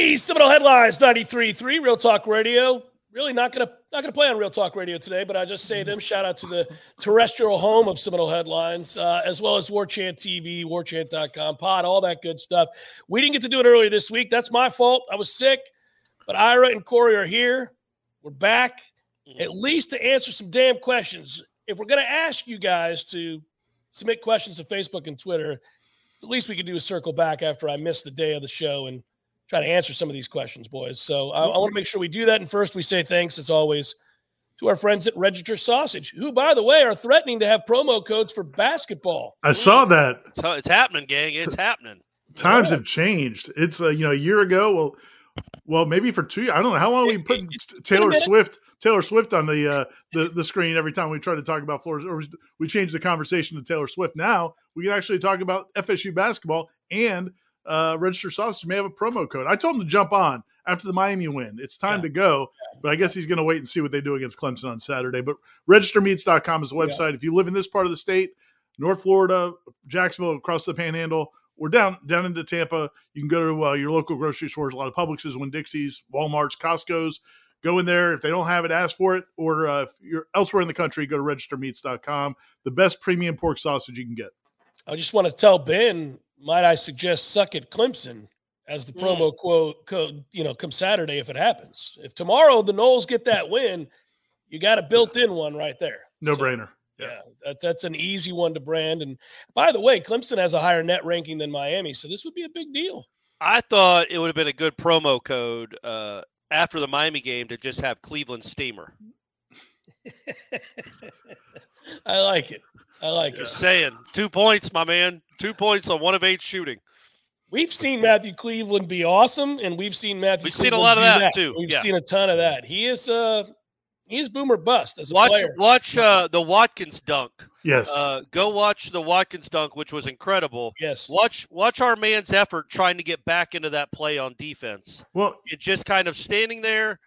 The Seminole Headlines 93.3 Real Talk Radio. Really not gonna not gonna play on Real Talk Radio today, but I just say them. Shout out to the terrestrial home of Seminole Headlines, uh, as well as War Chant TV, warchant.com, pod, all that good stuff. We didn't get to do it earlier this week. That's my fault. I was sick, but Ira and Corey are here. We're back, at least to answer some damn questions. If we're gonna ask you guys to submit questions to Facebook and Twitter, at least we could do a circle back after I missed the day of the show and try to answer some of these questions, boys. So I, I want to make sure we do that. And first, we say thanks, as always, to our friends at Register Sausage, who, by the way, are threatening to have promo codes for basketball. I saw that. It's, it's happening, gang. It's happening. Times have changed. It's uh, you know a year ago. Well, well, maybe for two. I don't know how long we put Taylor Swift Taylor Swift on the uh, the the screen every time we try to talk about Florida, or we change the conversation to Taylor Swift. Now we can actually talk about FSU basketball and uh, Register Sausage may have a promo code. I told him to jump on after the Miami win. It's time yeah. to go, but I guess he's going to wait and see what they do against Clemson on Saturday. But registermeats.com is the website. Yeah. If you live in this part of the state, North Florida, Jacksonville, across the Panhandle, or down down into Tampa, you can go to uh, your local grocery stores. A lot of Publixes, Winn Dixie's, Walmart's, Costco's. Go in there. If they don't have it, ask for it. Or uh, if you're elsewhere in the country, go to registermeats.com. The best premium pork sausage you can get. I just want to tell Ben might I suggest suck at Clemson as the promo mm. quote code, you know, come Saturday if it happens. If tomorrow the Noles get that win, you got a built-in one right there. No so, brainer. Yeah, yeah that, that's an easy one to brand. And by the way, Clemson has a higher net ranking than Miami, so this would be a big deal. I thought it would have been a good promo code uh, after the Miami game to just have Cleveland Steamer. I like it. I like Just it. Just saying, two points, my man. Two points on one of eight shooting. We've seen Matthew Cleveland be awesome, and we've seen Matthew. We've Cleveland seen a lot of that, that, too. We've yeah. seen a ton of that. He is uh he is boomer bust as a watch, player. Watch uh, the Watkins dunk. Yes. Uh, go watch the Watkins dunk, which was incredible. Yes. Watch watch our man's effort trying to get back into that play on defense. Well, it just kind of standing there,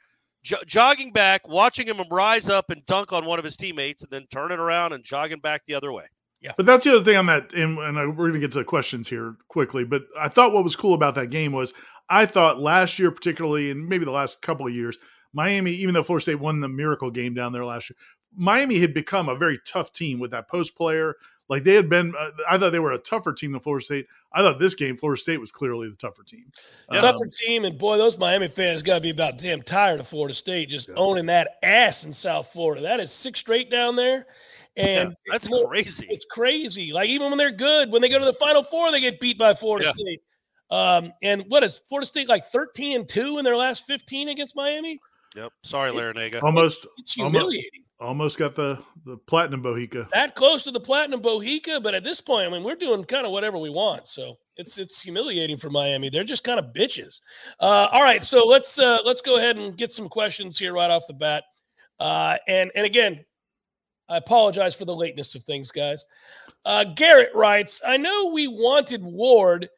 jogging back, watching him rise up and dunk on one of his teammates, and then turning around and jogging back the other way. Yeah. But that's the other thing on that, and, and I, we're going to get to the questions here quickly. But I thought what was cool about that game was I thought last year, particularly, and maybe the last couple of years, Miami, even though Florida State won the miracle game down there last year, Miami had become a very tough team with that post player. Like they had been, uh, I thought they were a tougher team than Florida State. I thought this game, Florida State was clearly the tougher team. Um, tougher team, and boy, those Miami fans got to be about damn tired of Florida State just yeah. owning that ass in South Florida. That is six straight down there. And yeah, that's more, crazy. It's crazy. Like even when they're good, when they go to the Final Four, they get beat by Florida yeah. State. Um, and what is Florida State like thirteen and two in their last fifteen against Miami? Yep. Sorry, Larrañaga. Almost. It's humiliating. Almost, almost got the the platinum bohica. That close to the platinum bohica, but at this point, I mean, we're doing kind of whatever we want. So it's it's humiliating for Miami. They're just kind of bitches. Uh, all right, so let's uh, let's go ahead and get some questions here right off the bat. Uh, and and again, I apologize for the lateness of things, guys. Uh, Garrett writes, I know we wanted Ward,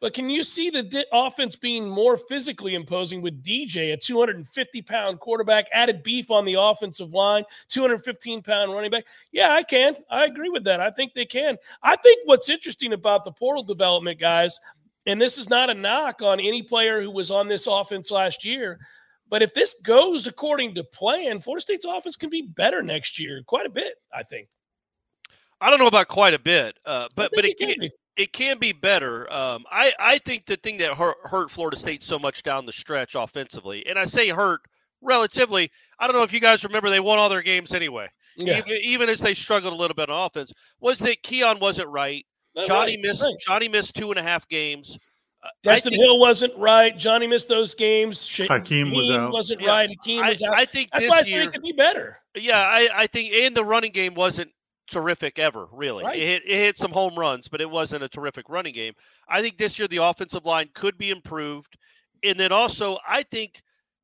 but can you see the di- offense being more physically imposing with DJ, a 250 pound quarterback, added beef on the offensive line, 215 pound running back? Yeah, I can. I agree with that. I think they can. I think what's interesting about the portal development, guys, and this is not a knock on any player who was on this offense last year, but if this goes according to plan, Florida State's offense can be better next year, quite a bit, I think. I don't know about quite a bit, uh, but but it, can, it can be better. Um, I I think the thing that hurt, hurt Florida State so much down the stretch offensively, and I say hurt relatively. I don't know if you guys remember they won all their games anyway, yeah. even, even, as they struggled a little bit on offense. Was that Keon wasn't right? Johnny right, missed right. Johnny missed two and a half games. Uh, Destin Hill wasn't right. Johnny missed those games. Hakeem was out. Wasn't yeah. right. Hakeem was out. I think that's why I year, it could be better. Yeah, I, I think and the running game wasn't terrific ever. Really, right. it, hit, it hit some home runs, but it wasn't a terrific running game. I think this year the offensive line could be improved, and then also I think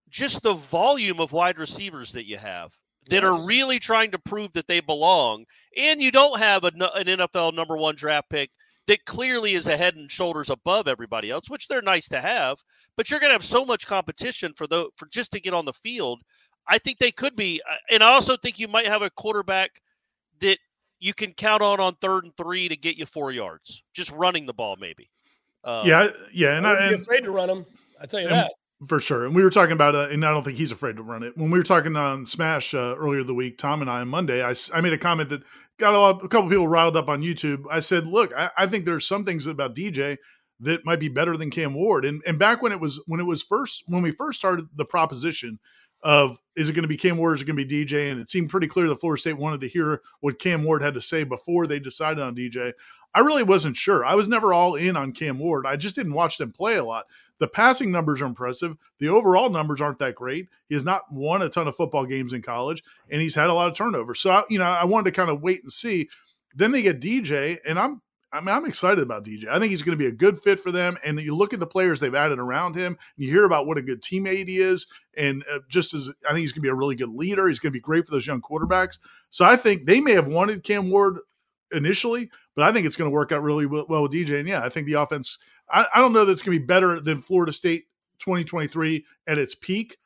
just the volume of wide receivers that you have that yes. are really trying to prove that they belong, and you don't have a, an NFL number one draft pick that clearly is a head and shoulders above everybody else, which they're nice to have. But you're going to have so much competition for the for just to get on the field. I think they could be, uh, and I also think you might have a quarterback that you can count on on third and three to get you four yards, just running the ball, maybe. Um, yeah, yeah, and I would be afraid to run them. I tell you and, that for sure. And we were talking about, uh, and I don't think he's afraid to run it. When we were talking on Smash uh, earlier the week, Tom and I on Monday, I, I made a comment that got a, lot, a couple people riled up on YouTube. I said, look, I, I think there's some things about DJ that might be better than Cam Ward. And and back when it was when it was first when we first started the proposition of is it going to be Cam Ward, or is it going to be DJ? And it seemed pretty clear that Florida State wanted to hear what Cam Ward had to say before they decided on DJ. I really wasn't sure. I was never all in on Cam Ward. I just didn't watch them play a lot. The passing numbers are impressive. The overall numbers aren't that great. He has not won a ton of football games in college, and he's had a lot of turnovers. So, you know, I wanted to kind of wait and see. Then they get DJ, and I'm I mean, I'm excited about DJ. I think he's going to be a good fit for them. And you look at the players they've added around him, you hear about what a good teammate he is. And uh, just as I think he's going to be a really good leader, he's going to be great for those young quarterbacks. So I think they may have wanted Cam Ward initially, but I think it's going to work out really well, with DJ. And yeah, I think the offense, I, I don't know that it's going to be better than Florida State 2023 at its peak,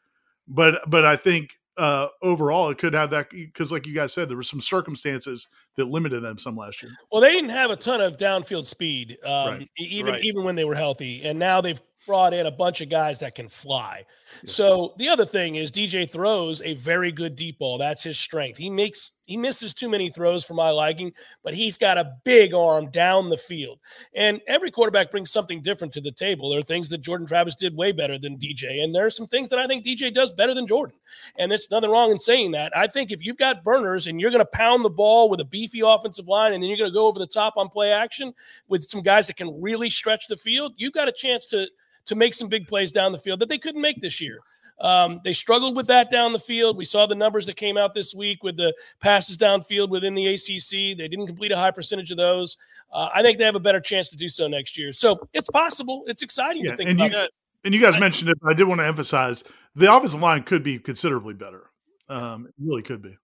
but but I think uh, overall it could have that because, like you guys said, there were some circumstances that limited them some last year. Well, they didn't have a ton of downfield speed, um, right. even right. even when they were healthy, and now they've brought in a bunch of guys that can fly. Yeah. So the other thing is DJ throws a very good deep ball. That's his strength. He makes he misses too many throws for my liking, but he's got a big arm down the field. And every quarterback brings something different to the table. There are things that Jordan Travis did way better than DJ, and there are some things that I think DJ does better than Jordan. And there's nothing wrong in saying that. I think if you've got burners and you're going to pound the ball with a beefy offensive line and then you're going to go over the top on play action with some guys that can really stretch the field, you've got a chance to to make some big plays down the field that they couldn't make this year. Um, they struggled with that down the field. We saw the numbers that came out this week with the passes downfield within the ACC. They didn't complete a high percentage of those. Uh, I think they have a better chance to do so next year. So it's possible. It's exciting yeah, to think and about you, that. And you guys mentioned it. I did want to emphasize the offensive line could be considerably better. Um, it really could be.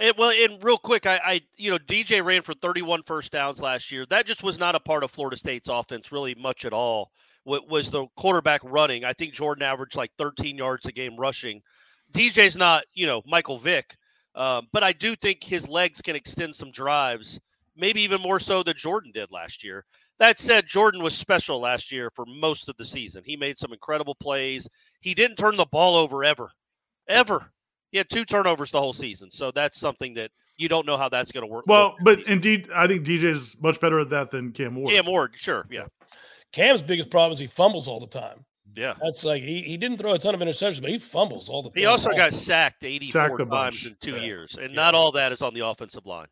It, well, and real quick, I, I, you know, DJ ran for 31 first downs last year. That just was not a part of Florida State's offense really much at all was the quarterback running. I think Jordan averaged like 13 yards a game rushing. DJ's not, you know, Michael Vick, um, but I do think his legs can extend some drives, maybe even more so than Jordan did last year. That said, Jordan was special last year for most of the season. He made some incredible plays. He didn't turn the ball over ever, ever. He had two turnovers the whole season. So that's something that you don't know how that's going to work. Well, but indeed, I think DJ is much better at that than Cam Ward. Cam Ward, sure, yeah. Cam's biggest problem is he fumbles all the time. Yeah. That's like he, he didn't throw a ton of interceptions, but he fumbles all the time. He also got sacked 84 sacked times in two yeah. years, and yeah. not all that is on the offensive line.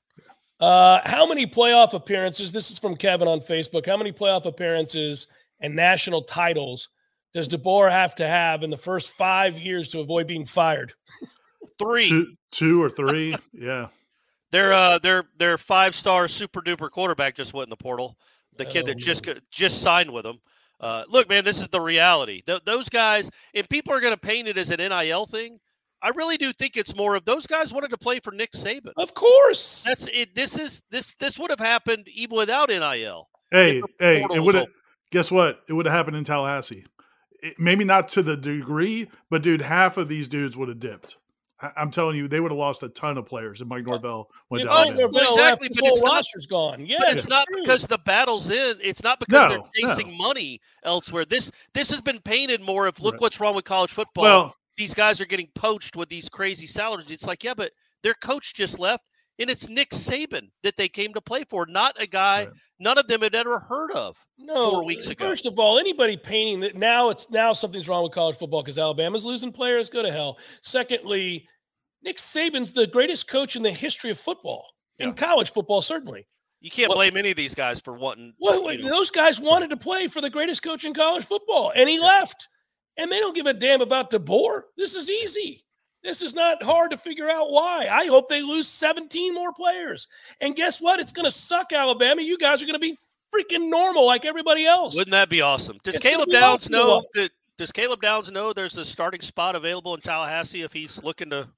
Uh, how many playoff appearances? This is from Kevin on Facebook. How many playoff appearances and national titles does DeBoer have to have in the first five years to avoid being fired? three, two, two or three. yeah. Their uh, their their five star super duper quarterback just went in the portal the kid that just just signed with them. Uh, look, man, this is the reality. Th- those guys, if people are going to paint it as an NIL thing, I really do think it's more of those guys wanted to play for Nick Saban. Of course, that's it. This is this this would have happened even without NIL. Hey, hey, it would have. Guess what? It would have happened in Tallahassee. It, maybe not to the degree, but dude, half of these dudes would have dipped. I'm telling you, they would have lost a ton of players if Mike Norvell went yeah, down. Norvell exactly, but his roster's gone. Yeah, but it's not true. because the battle's in. It's not because no, they're chasing no. money elsewhere. This this has been painted more of look right. what's wrong with college football. Well, these guys are getting poached with these crazy salaries. It's like, yeah, but their coach just left, and it's Nick Saban that they came to play for, not a guy right. none of them had ever heard of. No, four weeks ago. First of all, anybody painting that now it's now something's wrong with college football because Alabama's losing players. Go to hell. Secondly Nick Saban's the greatest coach in the history of football, yeah. in college football, certainly. You can't well, blame any of these guys for wanting. Well, you know. those guys wanted to play for the greatest coach in college football, and he left. And they don't give a damn about DeBoer. This is easy. This is not hard to figure out why. I hope they lose 17 more players. And guess what? It's going to suck, Alabama. You guys are going to be freaking normal like everybody else. Wouldn't that be awesome? Does it's Caleb Downs awesome know that? Does Caleb Downs know there's a starting spot available in Tallahassee if he's looking to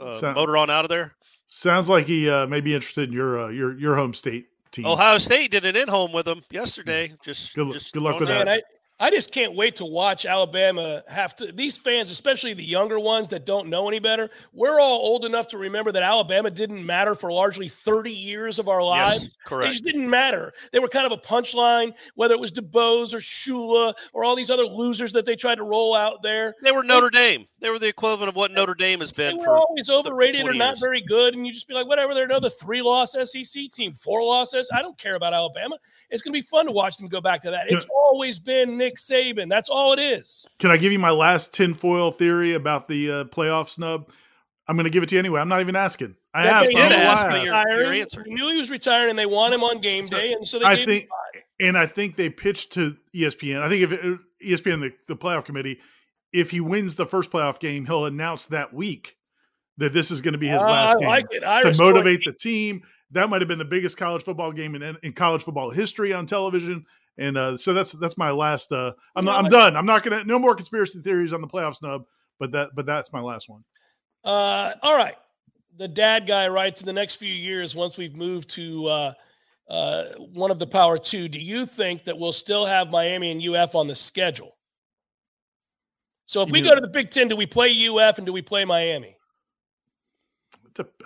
uh, so, motor on out of there. Sounds like he uh, may be interested in your uh, your your home state team. Ohio State did an in home with him yesterday. Just good, just good luck with that. I, I just can't wait to watch Alabama have to. These fans, especially the younger ones that don't know any better, we're all old enough to remember that Alabama didn't matter for largely 30 years of our lives. Yes, correct. They just didn't matter. They were kind of a punchline, whether it was DuBose or Shula or all these other losers that they tried to roll out there. They were Notre Dame. They were the equivalent of what Notre Dame has been They were for always overrated or not years. very good, and you just be like, whatever. They're another three-loss SEC team, four-loss. SEC. I don't care about Alabama. It's going to be fun to watch them go back to that. It's always been Nick Saban. That's all it is. Can I give you my last tinfoil theory about the uh, playoff snub? I'm going to give it to you anyway. I'm not even asking. I That asked. they but I did don't ask, I but asked. you're- answer. We knew he was retiring, and they want him on game So, day, and so they I gave think- him five. and I think they pitched to ESPN. I think if it, E ESPN, the, the playoff committee, if he wins the first playoff game, he'll announce that week that this is going to be his Uh, last I game like it. to Irish motivate the team. That might have been the biggest college football game in, in college football history on television. And uh, so that's that's my last. Uh, I'm not, I'm done. I'm not gonna no more conspiracy theories on the playoff snub. But that but that's my last one. Uh, all right. The dad guy writes in the next few years, once we've moved to uh, uh, one of the power two, do you think that we'll still have Miami and UF on the schedule? So if You we go to the Big Ten, do we play UF and do we play Miami?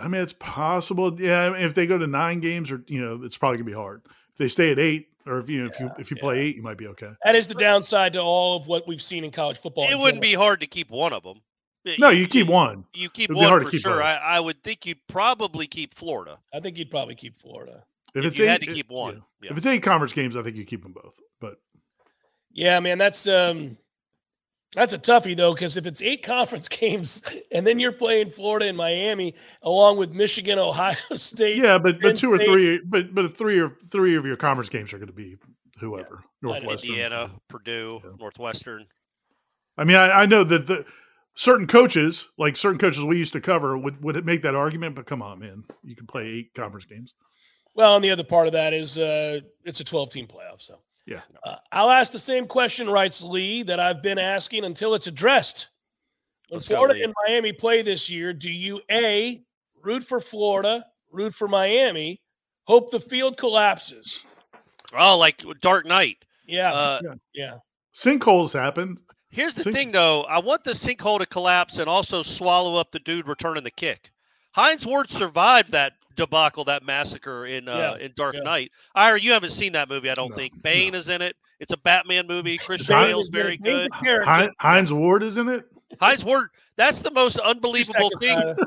I mean, it's possible. Yeah, if they go to nine games, or you know, it's probably gonna be hard. If they stay at eight, or if you know, if you if you play eight, you might be okay. That is the downside to all of what we've seen in college football. It wouldn't general. be hard to keep one of them. No, you keep one. You keep It'd one hard for keep sure. I, I would think you'd probably keep Florida. I think you'd probably keep Florida. If, If it's you eight, had to it- keep one, yeah. yeah. If it's eight conference games, I think you keep them both. But Yeah, man, that's um that's a toughie though, because if it's eight conference games and then you're playing Florida and Miami along with Michigan, Ohio State. yeah, but but Penn two or three, but but three or three of your conference games are going to be whoever Northwestern, Indiana, Purdue, Yeah. Northwestern. I mean, I, I know that the certain coaches, like certain coaches we used to cover, would would make that argument. But come on, man, you can play eight conference games. Well, and the other part of that is uh it's a 12 team playoff. So Yeah. Uh, I'll ask the same question, writes Lee, that I've been asking until it's addressed. When Let's Florida and Miami play this year, do you A root for Florida, root for Miami, hope the field collapses? Oh, like Dark Knight. Yeah. Uh, yeah. Sinkholes happen. Here's the Sink- thing, though. I want the sinkhole to collapse and also swallow up the dude returning the kick. Hines Ward survived that debacle, that massacre in uh, in Dark yeah. Knight. Ira, you haven't seen that movie, I don't No, think. Bane is in it. It's a Batman movie. Christian Bane Bale's very Bane's good. a Hines Ward is in it. Hines Ward. That's the most unbelievable thing.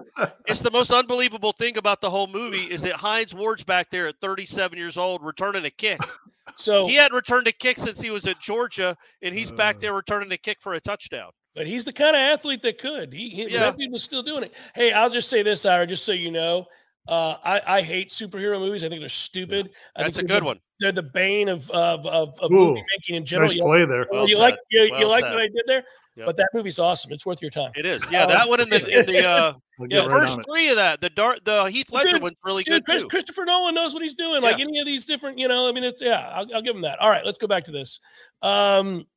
It's the most unbelievable thing about the whole movie is that Hines Ward's back there at 37 years old returning a kick. So, He hadn't returned a kick since he was at Georgia, and he's back Uh. there returning a kick for a touchdown. but he's the kind of athlete that could. He, he Yeah. was still doing it. Hey, I'll just say this, Ira, just so you know. Uh, I, I hate superhero movies. I think they're stupid. I That's a good the- one. They're the bane of of of, of Ooh, movie making in general. Nice You, play there. Well you said. like you, you like what I did there, Yep. but that movie's awesome. It's worth your time. It is. Yeah, that one in the in the uh, I'll Yeah, right first on three of that. The dark the Heath Ledger Dude, one's really Dude, good Chris, too. Christopher Nolan knows what he's doing. Like any of these different, you know, I mean, it's yeah, I'll, I'll give him that. All right, let's go back to this. Um,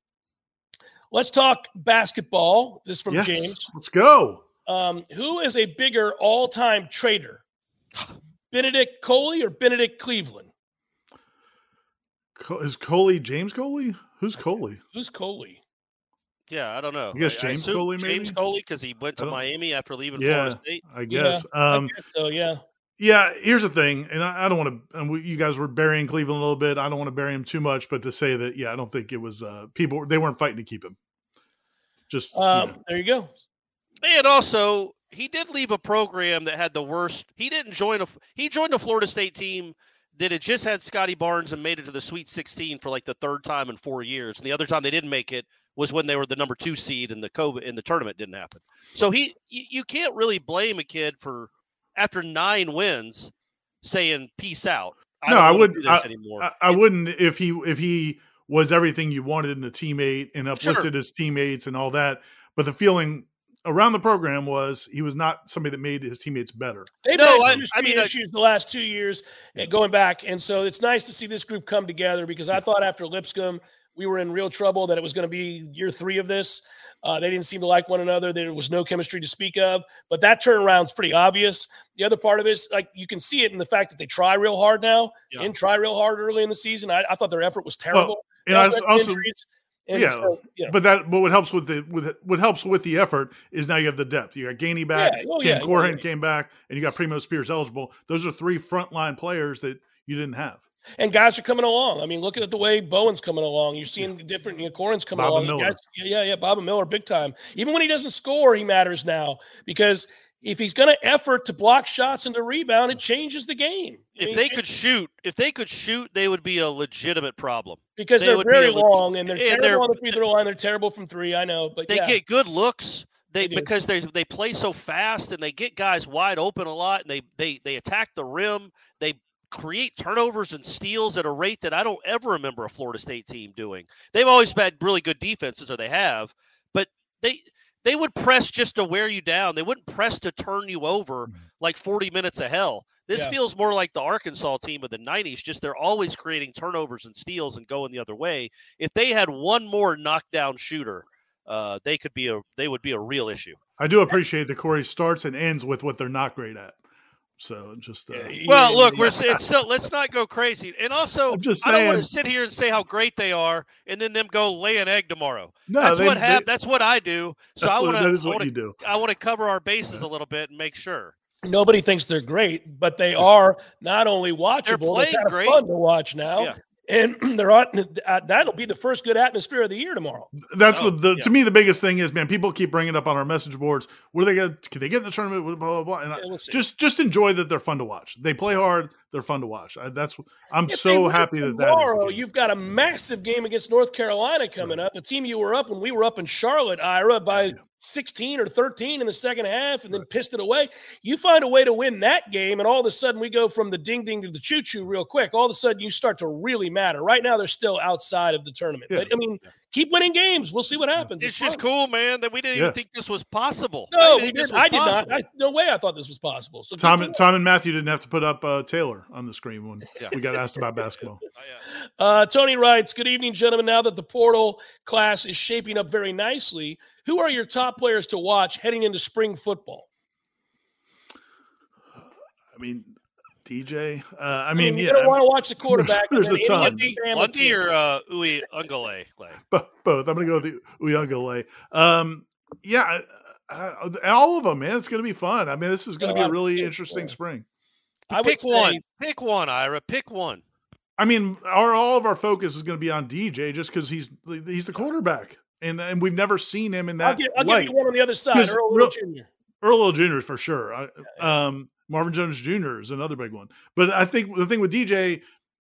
let's talk basketball. This from Yes, James. let's go. Um, who is a bigger all-time trader, Benedict Coley or Benedict Cleveland? Co- Is Coley James Coley? Who's Coley? Who's Coley? Yeah, I don't know. I guess James assume Coley, James? Coley because he went to Miami after leaving Yeah. Florida State. I Yeah, guess. I um, guess so yeah. Yeah, here's the thing, and I, I don't want to. And we, you guys were burying Cleveland a little bit. I don't want to bury him too much, but to say that, yeah, I don't think it was uh, people. They weren't fighting to keep him. Just you Um, know. there you go. And also, he did leave a program that had the worst. He didn't join a. He joined a Florida State team that had just had Scottie Barnes and made it to the Sweet 16 for like the third time in four years. And the other time they didn't make it was when they were the number two seed and the COVID and the tournament didn't happen. So he, you, you can't really blame a kid for after nine wins saying peace out. No, don't I wouldn't- do this anymore. I, I wouldn't if he if he was everything you wanted in a teammate and uplifted his teammates and all that. But the feeling around the program was he was not somebody that made his teammates better. They've No, had I- industry I mean, I- the last two years uh, going back, and so it's nice to see this group come together because I thought after Lipscomb we were in real trouble that it was going to be year three of this. Uh, they didn't seem to like one another. There was no chemistry to speak of, but that turnaround's pretty obvious. The other part of it is like you can see it in the fact that they try real hard now Yeah. and try real hard early in the season. I, I thought their effort was terrible. They And I also also, injuries. And yeah, so, yeah, but that but what helps with the with what helps with the effort is now you have the depth. You got Gainey back, yeah. Oh, Cam yeah. Oh, Corhen yeah. came back, and you got Primo Spears eligible. Those are three frontline players that you didn't have. And guys are coming along. I mean, look at the way Bowen's coming along. You're seeing different, you know, Corhen's coming Bob along. Guys, yeah, yeah, Baba Miller, big time. Even when he doesn't score, he matters now because if he's going to effort to block shots and to rebound, it changes the game. If I mean, they could shoot, if they could shoot, they would be a legitimate problem because they are very long and they're and terrible they're, on the free throw line. They're terrible from three. I know, but they yeah. get good looks. They, they because they they play so fast and they get guys wide open a lot and they they they attack the rim. They create turnovers and steals at a rate that I don't ever remember a Florida State team doing. They've always had really good defenses, or they have, but they they would press just to wear you down. They wouldn't press to turn you over mm-hmm. like 40 minutes of hell. This yeah. feels more like the Arkansas team of the 90s, just they're always creating turnovers and steals and going the other way. If they had one more knockdown shooter, uh, they could be a they would be a real issue. I do appreciate that Corey starts and ends with what they're not great at. So just uh, well, look, we're it's still let's not go crazy. And also, just I don't want to sit here and say how great they are, and then them go lay an egg tomorrow. No, that's they, what hap- That's what I do. So I want to. That is what wanna, you do. I want to cover our bases yeah. a little bit and make sure. Nobody thinks they're great, but they are not only watchable, they're, they're great. fun to watch now. Yeah and they're on uh, that'll be the first good atmosphere of the year tomorrow. That's oh, the, the yeah. to me the biggest thing is man, people keep bringing it up on our message boards. What are they get? Can they get in the tournament? Blah blah blah. And yeah, we'll just just enjoy that they're fun to watch. They play hard. They're fun to watch. I, that's I'm if so happy that tomorrow, that is. You've got a massive game against North Carolina coming right. up. A team you were up when we were up in Charlotte, Ira, by yeah. 16 or 13 in the second half and then right. pissed it away. You find a way to win that game, and all of a sudden we go from the ding ding to the choo choo real quick. All of a sudden you start to really matter. Right now they're still outside of the tournament. Yeah. But I mean, yeah. keep winning games. We'll see what happens. It's, it's just cool, man, that we didn't yeah. even think this was possible. No, I, we did, I did not. I, no way I thought this was possible. So Tom, and, Tom and Matthew didn't have to put up uh, Taylor on the screen when we got asked about basketball. Oh, uh, Tony writes, Good evening, gentlemen. Now that the portal class is shaping up very nicely, who are your top players to watch heading into spring football? I mean, DJ. Uh, I mean, I mean you yeah, don't want to watch the quarterback. There's, there's a ton. Lundy, Lundy or uh, Uiagalelei? Both. I'm going to go with the Uiagalelei. Um, yeah, uh, all of them, man. It's going to be fun. I mean, this is going to be a really interesting spring. I pick one. Pick one, Ira. Pick one. I mean, our all of our focus is going to be on DJ just because he's he's the quarterback and and we've never seen him in that. I'll, give, I'll give you one on the other side. Earl Little Jr. Earl Little Jr. for sure. I, um, Marvin Jones Jr. is another big one. But I think the thing with DJ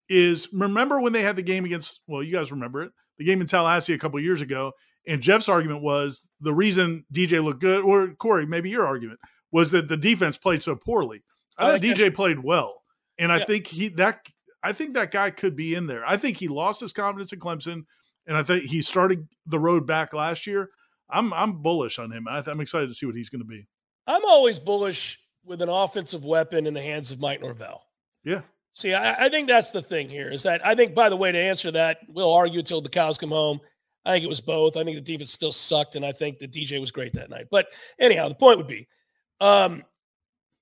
is remember when they had the game against. Well, you guys remember it. The game in Tallahassee a couple years ago, and Jeff's argument was the reason DJ looked good, or Corey, maybe your argument was that the defense played so poorly. I, think DJ played well, and yeah. I think he that I think that guy could be in there. I think he lost his confidence in Clemson and I think he started the road back last year. I'm I'm bullish on him. I am excited to see what he's going to be. I'm always bullish with an offensive weapon in the hands of Mike Norvell. Yeah. See, I, I think that's the thing here is that I think, by the way, to answer that, we'll argue until the cows come home. I think it was both. I think the defense still sucked, and I think the DJ was great that night. But anyhow, the point would be, um,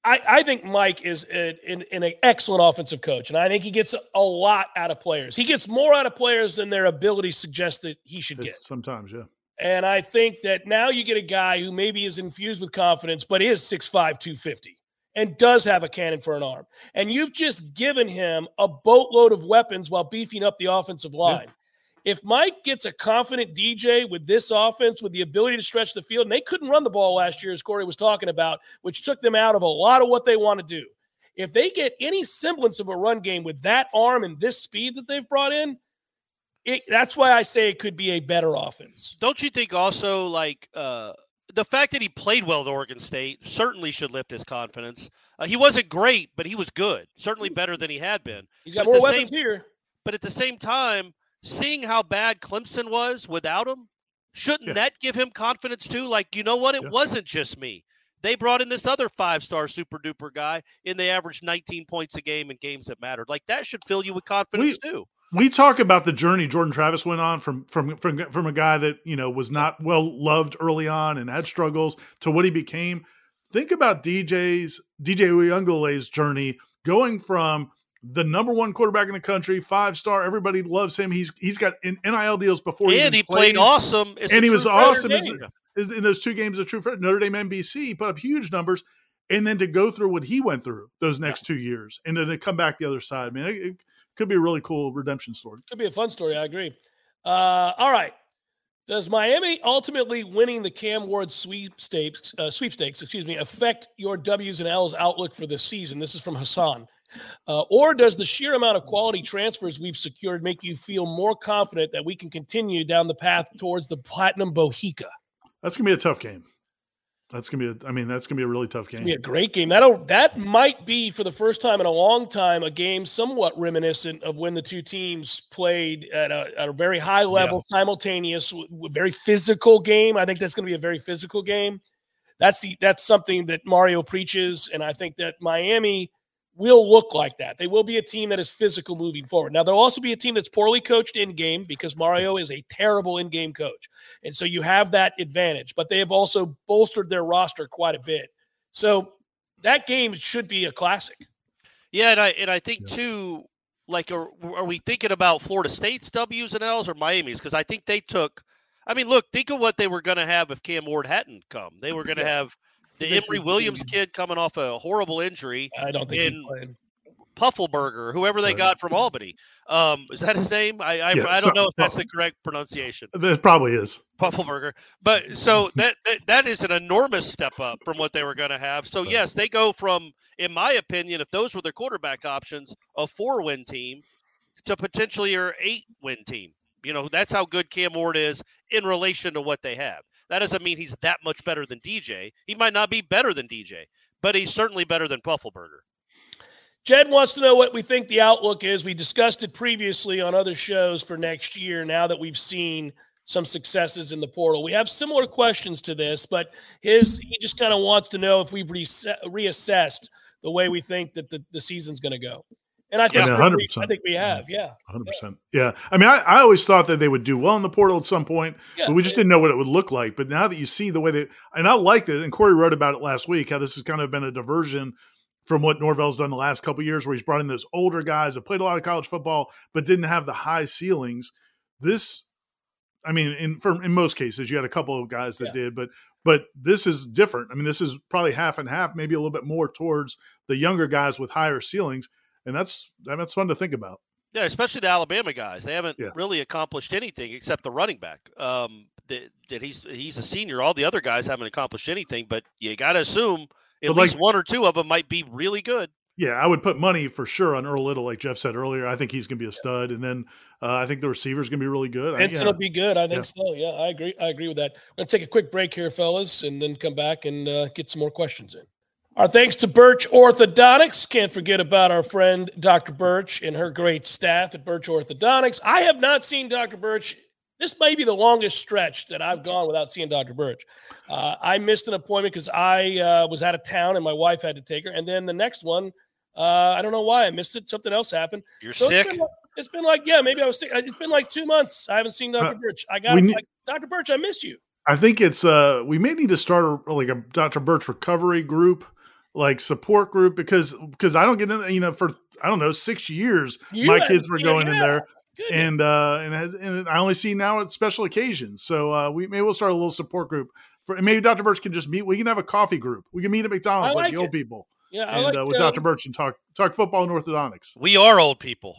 I, I think Mike is an, an, excellent offensive coach, and I think he gets a lot out of players. He gets more out of players than their ability suggests that he should it's get. Sometimes, yeah. And I think that now you get a guy who maybe is infused with confidence, but is 6'5, 250 and does have a cannon for an arm. And you've just given him a boatload of weapons while beefing up the offensive line. Yeah. If Mike gets a confident DJ with this offense, with the ability to stretch the field, and they couldn't run the ball last year, as Corey was talking about, which took them out of a lot of what they want to do. If they get any semblance of a run game with that arm and this speed that they've brought in, it, that's why I say it could be a better offense. Don't you think also like uh, the fact that he played well at Oregon State certainly should lift his confidence. Uh, he wasn't great, but he was good, certainly better than he had been. He's got but more weapons same, here. But at the same time, seeing how bad Clemson was without him, shouldn't yeah. that give him confidence too? Like, you know what? It yeah. wasn't just me. They brought in this other five star super duper guy, and they averaged 19 points a game in games that mattered. Like, that should fill you with confidence we, too. We talk about the journey Jordan Travis went on from from from from a guy that you know was not well loved early on and had struggles to what he became. Think about DJ's DJ Uiagalelei's journey going from the number one quarterback in the country, five star. Everybody loves him. He's he's got NIL deals before. And he, he played awesome. It's and he was awesome is in those two games of true Notre Dame NBC. Put up huge numbers, and then to go through what he went through those next two years, and then to come back the other side. I mean, it, it could be a really cool redemption story. Could be a fun story. I agree. Uh, all right. Does Miami ultimately winning the Cam Ward sweepstakes, uh, sweepstakes, excuse me, affect your W's and L's outlook for this season? This is from Hassan. Uh, or does the sheer amount of quality transfers we've secured make you feel more confident that we can continue down the path towards the Platinum Bohica? That's gonna be a tough game. That's gonna be. A, I mean, that's gonna be a really tough game. Be a great game. That that might be for the first time in a long time a game somewhat reminiscent of when the two teams played at a, at a very high level, yeah. simultaneous, very physical game. I think that's going to be a very physical game. That's the that's something that Mario preaches, and I think that Miami will look like that. They will be a team that is physical moving forward. Now, they'll also be a team that's poorly coached in game because Mario is a terrible in game coach. And so you have that advantage, but they have also bolstered their roster quite a bit. So that game should be a classic. Yeah. And I, and I think, too, like, are, are we thinking about Florida State's W's and L's or Miami's? Because I think they took. I mean, look, think of what they were going to have if Cam Ward hadn't come. They were going to yeah. have the Emory Williams kid coming off a horrible injury. I don't think in Puffelberger, whoever they got from Albany. Um, is that his name? I I, yeah, I don't know if that's the correct pronunciation. It probably is Puffelberger. But so that, that that is an enormous step up from what they were going to have. So yes, they go from, in my opinion, if those were their quarterback options, a four-win team to potentially your eight-win team. You know, that's how good Cam Ward is in relation to what they have. That doesn't mean he's that much better than DJ. He might not be better than DJ, but he's certainly better than Puffelberger. Jed wants to know what we think the outlook is. We discussed it previously on other shows for next year now that we've seen some successes in the portal. We have similar questions to this, but his he just kind of wants to know if we've re- reassessed the way we think that the, the season's going to go. And I think, yeah, we, I think we have, yeah. 100%. Yeah. I mean, I, I always thought that they would do well in the portal at some point, yeah, but we just yeah. didn't know what it would look like. But now that you see the way they, and I like it, and Corey wrote about it last week, how this has kind of been a diversion from what Norvell's done the last couple years, where he's brought in those older guys that played a lot of college football, but didn't have the high ceilings. This, I mean, in for, in most cases, you had a couple of guys that did, but but this is different. I mean, this is probably half and half, maybe a little bit more towards the younger guys with higher ceilings and that's that's fun to think about. Yeah, especially the Alabama guys. They haven't yeah. really accomplished anything except the running back. Um, that, that he's he's a senior. All the other guys haven't accomplished anything, but you got to assume at but least like, one or two of them might be really good. Yeah, I would put money for sure on Earl Little, like Jeff said earlier. I think he's going to be a stud, and then uh, I think the receiver's going to be really good. Benson yeah. will be good. I think yeah. so. Yeah, I agree. I agree with that. We're going to take a quick break here, fellas, and then come back and uh, get some more questions in. Our thanks to Birch Orthodontics. Can't forget about our friend Dr. Birch and her great staff at Birch Orthodontics. I have not seen Dr. Birch. This may be the longest stretch that I've gone without seeing Dr. Birch. Uh, I missed an appointment because I uh, was out of town and my wife had to take her. And then the next one, uh, I don't know why I missed it. Something else happened. You're so sick. It's been, it's been, like, yeah, maybe I was sick. It's been like two months. I haven't seen Dr. Birch. I got like, Dr. Birch. I miss you. I think it's uh we may need to start a, like a Dr. Birch recovery group like support group because because I don't get in you know for I don't know six years you my kids were going yeah. in there and uh and, has, and I only see now at special occasions so uh we maybe we'll start a little support group for maybe Dr. Birch can just meet we can have a coffee group we can meet at McDonald's like, like, the old people yeah and like, uh, with Dr. Birch and talk talk football and orthodontics we are old people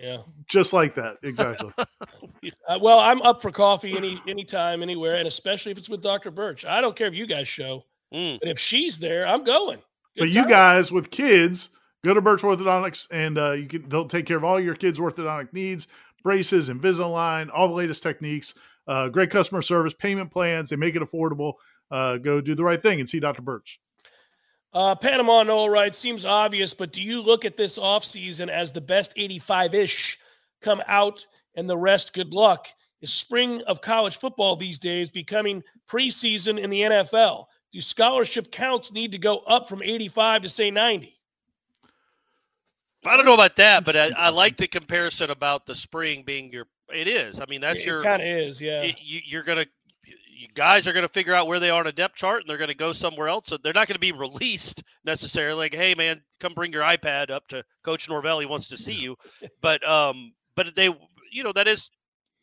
yeah just like that exactly uh, well I'm up for coffee any anytime anywhere and especially if it's with Dr. Birch I don't care if you guys show Mm. But if she's there, I'm going. Good but time. you guys with kids, go to Birch Orthodontics and uh, you can they'll take care of all your kids' orthodontic needs, braces, Invisalign, all the latest techniques. Uh, great customer service, payment plans. They make it affordable. Uh, go do the right thing and see Dr. Birch. Uh, Panama Nole right seems obvious, but do you look at this offseason as the best 85 ish come out and the rest good luck? Is spring of college football these days becoming preseason in the NFL? Do scholarship counts need to go up from 85 to say 90? I don't know about that, but I, I like the comparison about the spring being your. It is. I mean, that's it your kind of is. Yeah, it, you, are gonna guys are going to figure out where they are on a depth chart and they're going to go somewhere else. So they're not going to be released necessarily. Like, hey, man, come bring your iPad up to Coach Norvell. He wants to see you. But um, but they, you know, that is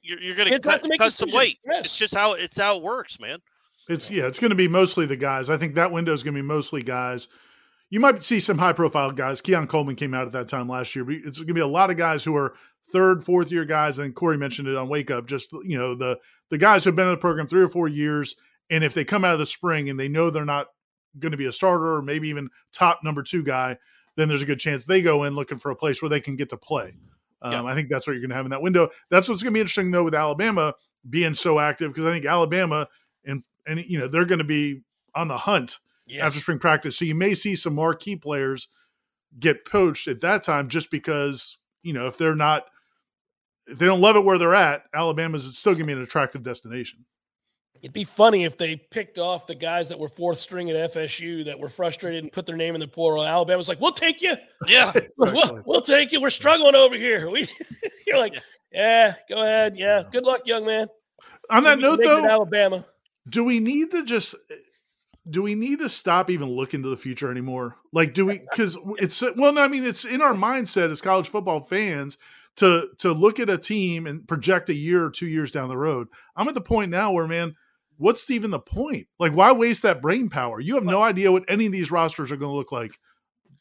you're, you're going to cut, cut some weight. Yes. It's just how it's how it works, man. It's yeah, it's going to be mostly the guys. I think that window is going to be mostly guys. You might see some high profile guys. Keon Coleman came out at that time last year. But it's going to be a lot of guys who are third, fourth year guys. And Corey mentioned it on Wake Up. Just you know the the guys who've been in the program three or four years, and if they come out of the spring and they know they're not going to be a starter or maybe even top number two guy, then there's a good chance they go in looking for a place where they can get to play. Um, yeah. I think that's what you're going to have in that window. That's what's going to be interesting though with Alabama being so active because I think Alabama and and you know they're going to be on the hunt yes. after spring practice. So you may see some marquee players get poached at that time just because you know if they're not if they don't love it where they're at, Alabama's still going to be an attractive destination. It'd be funny if they picked off the guys that were fourth string at FSU that were frustrated and put their name in the portal. Alabama's like, "We'll take you. Yeah, we'll, we'll, take you. We're struggling over here." We, you're like, yeah. "Yeah, go ahead. Yeah, good luck, young man." On so that note, though, Alabama, do we need to just do we need to stop even looking to the future anymore? Like, do we? Because it's well, no, I mean, it's in our mindset as college football fans to to look at a team and project a year or two years down the road. I'm at the point now where, man, what's even the point? Like, why waste that brain power? You have no idea what any of these rosters are going to look like.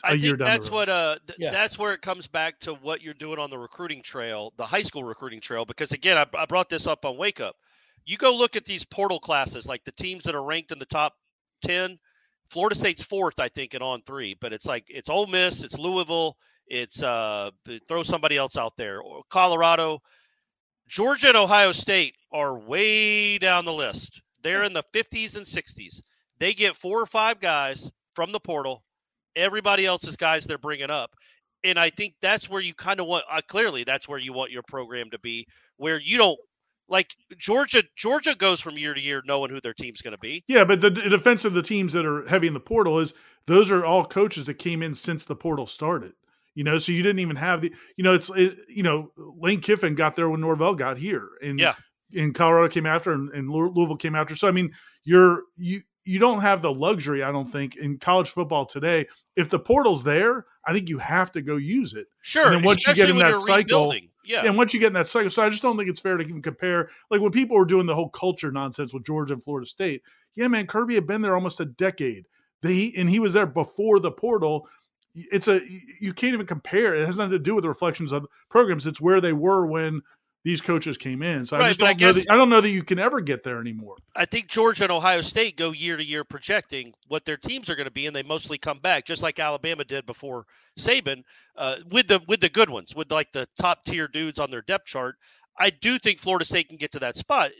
A year down the road. I think that's what uh th- yeah. that's where it comes back to what you're doing on the recruiting trail, the high school recruiting trail. Because again, I, I brought this up on Wake Up. You go look at these portal classes, like the teams that are ranked in the top ten. Florida State's fourth, I think, and on three. But it's like it's Ole Miss, it's Louisville, it's uh throw somebody else out there, or Colorado, Georgia, and Ohio State are way down the list. They're in the 50s and 60s. They get four or five guys from the portal. Everybody else is guys they're bringing up. And I think that's where you kind of want, uh, clearly, that's where you want your program to be, where you don't like Georgia. Georgia goes from year to year knowing who their team's going to be. Yeah, but the, the defense of the teams that are heavy in the portal is those are all coaches that came in since the portal started. You know, so you didn't even have the, you know, it's, it, you know, Lane Kiffin got there when Norvell got here, and yeah, and Colorado came after and, and, Louisville came after. So I mean, you're you you don't have the luxury, I don't think, in college football today. If the portal's there, I think you have to go use it. Sure. And once you get in that cycle, yeah. And once you get in that cycle, so I just don't think it's fair to even compare. Like when people were doing the whole culture nonsense with Georgia and Florida State, yeah, man, Kirby had been there almost a decade. They and he was there before the portal. It's a you can't even compare. It has nothing to do with the reflections of programs. It's where they were when these coaches came in. So right, I just don't I know that I don't know that you can ever get there anymore. I think Georgia and Ohio State go year to year projecting what their teams are going to be, and they mostly come back, just like Alabama did before Saban, uh, with the with the good ones, with like the top tier dudes on their depth chart. I do think Florida State can get to that spot.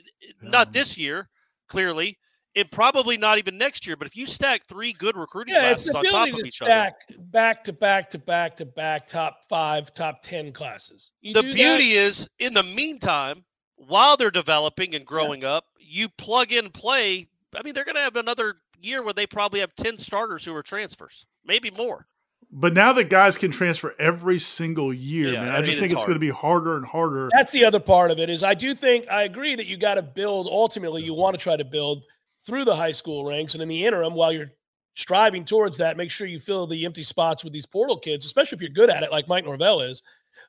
Not this year, clearly, and probably not even next year. But if you stack three good recruiting yeah, classes on top of each stack other, back to back to back to back, top five, top ten classes. You the beauty that. is, in the meantime, while they're developing and growing yeah. up, you plug in play. I mean, they're going to have another year where they probably have ten starters who are transfers, maybe more. But now that guys can transfer every single year, yeah, man, I, I mean, just think it's, it's going to be harder and harder. That's the other part of it. Is I do think I agree that you got to build. Ultimately, you want to try to build through the high school ranks. And in the interim, while you're striving towards that, make sure you fill the empty spots with these portal kids, especially if you're good at it, like Mike Norvell is.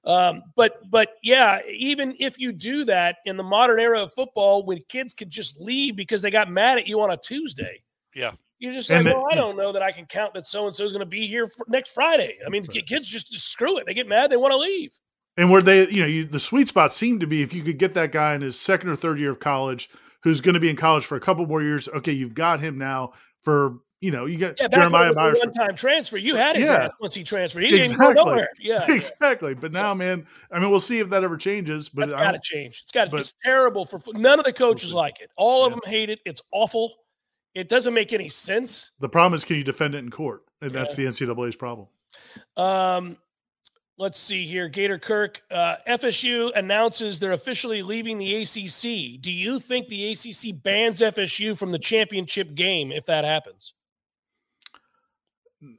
Um, but but yeah, even if you do that in the modern era of football, when kids could just leave because they got mad at you on a Tuesday, yeah, you're just like, well, I don't know that I can count that so and so is going to be here next Friday. I mean, kids just, just screw it; they get mad, they want to leave. And where they, you know, you, the sweet spot seemed to be if you could get that guy in his second or third year of college who's going to be in college for a couple more years. Okay, you've got him now for you know, you got yeah, Jeremiah Myers. One time transfer. You had his yeah. ass once he transferred. He exactly. didn't go nowhere. Yeah. Exactly. But now, man, I mean, we'll see if that ever changes. But it's got to change. It's got to It's terrible for none of the coaches like it. All of yeah. them hate it. It's awful. It doesn't make any sense. The problem is, can you defend it in court? And yeah. that's the NCAA's problem. Um, let's see here. Gator Kirk, uh, FSU announces they're officially leaving the ACC. Do you think the ACC bans FSU from the championship game if that happens?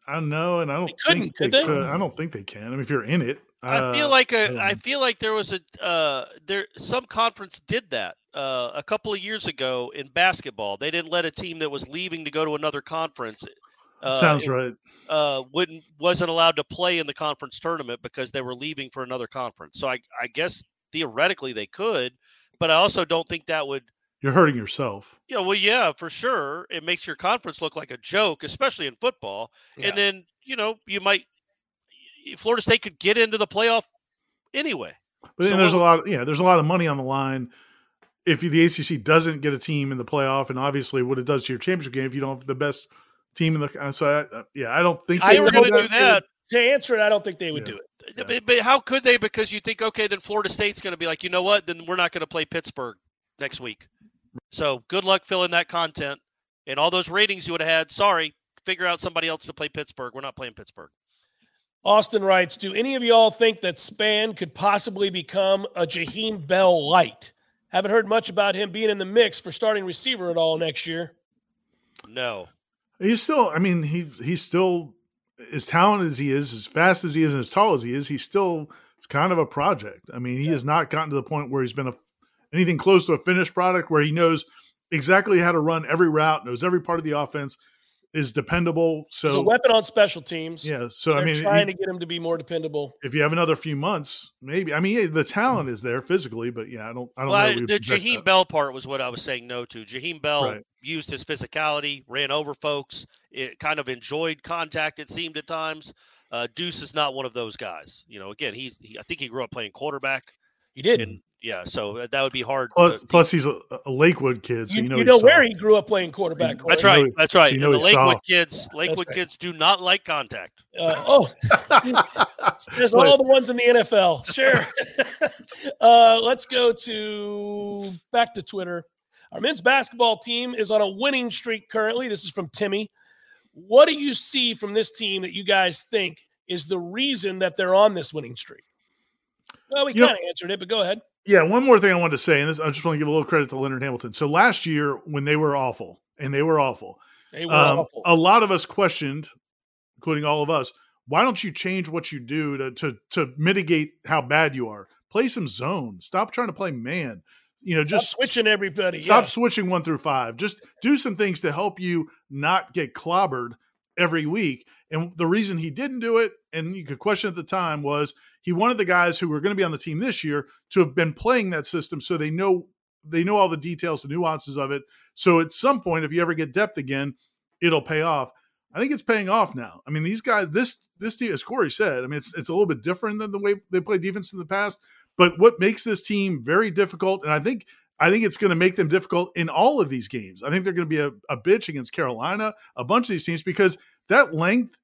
I don't know, and I don't they think they, they, could. I don't think they can. I mean, if you're in it, I feel like a, I feel like there was a uh, there some conference did that uh, a couple of years ago in basketball. They didn't let a team that was leaving to go to another conference. Uh, Sounds right. Uh, wouldn't wasn't allowed to play in the conference tournament because they were leaving for another conference. So I I guess theoretically they could, but I also don't think that would. You're hurting yourself. Yeah, well, yeah, for sure. It makes your conference look like a joke, especially in football. Yeah. And then you know you might Florida State could get into the playoff anyway. But then so there's a lot, of, yeah, there's a lot of money on the line. If the ACC doesn't get a team in the playoff, and obviously what it does to your championship game, if you don't have the best team in the, so I, uh, yeah, I don't think they were going to do that. To answer it, I don't think they would yeah. do it. Yeah. But, but how could they? Because you think, okay, then Florida State's going to be like, you know what? Then we're not going to play Pittsburgh next week. So good luck filling that content and all those ratings you would have had. Sorry, figure out somebody else to play Pittsburgh. We're not playing Pittsburgh. Austin writes, do any of y'all think that Spann could possibly become a Jaheim Bell light? Haven't heard much about him being in the mix for starting receiver at all next year. No. He's still, I mean, he he's still as talented as he is, as fast as he is, and as tall as he is, he's still it's kind of a project. I mean, he yeah. has not gotten to the point where he's been a anything close to a finished product where he knows exactly how to run every route, knows every part of the offense, is dependable. So He's a weapon on special teams. Yeah. So I mean, trying he, to get him to be more dependable. If you have another few months, maybe. I mean, the talent hmm. is there physically, but yeah, I don't. I don't well, know. the Jaheim that. Bell part was what I was saying no to. Jaheim Bell right. Used his physicality, ran over folks. It kind of enjoyed contact. It seemed at times. Uh, Deuce is not one of those guys. You know, again, he's. He, I think he grew up playing quarterback. He did. And yeah, so uh, that would be hard. Plus, to, plus he's a, a, Lakewood kid, so you, you know, you know where he grew up playing quarterback. That's right. That's right. So you know the Lakewood soft. kids, Lakewood right. kids do not like contact. Uh, oh, there's all the ones in the NFL. Sure. uh, let's go to back to Twitter. Our men's basketball team is on a winning streak currently. This is from Timmy. What do you see from this team that you guys think is the reason that they're on this winning streak? Well, we kind of answered it, but go ahead. Yeah, one more thing I wanted to say, and this I just want to give a little credit to Leonard Hamilton. So last year when they were awful, and they were awful, they were um, awful. A lot of us questioned, including all of us, why don't you change what you do to to to mitigate how bad you are? Play some zone. Stop trying to play man. You know, just stop switching everybody. Stop yeah. switching one through five. Just do some things to help you not get clobbered every week. And the reason he didn't do it, and you could question at the time, was he wanted the guys who were going to be on the team this year to have been playing that system so they know they know all the details, the nuances of it. So at some point, if you ever get depth again, it'll pay off. I think it's paying off now. I mean, these guys, this this team, as Corey said, I mean, it's it's a little bit different than the way they play defense in the past. But what makes this team very difficult, and I think I think it's going to make them difficult in all of these games. I think they're going to be a, a bitch against Carolina, a bunch of these teams, because that length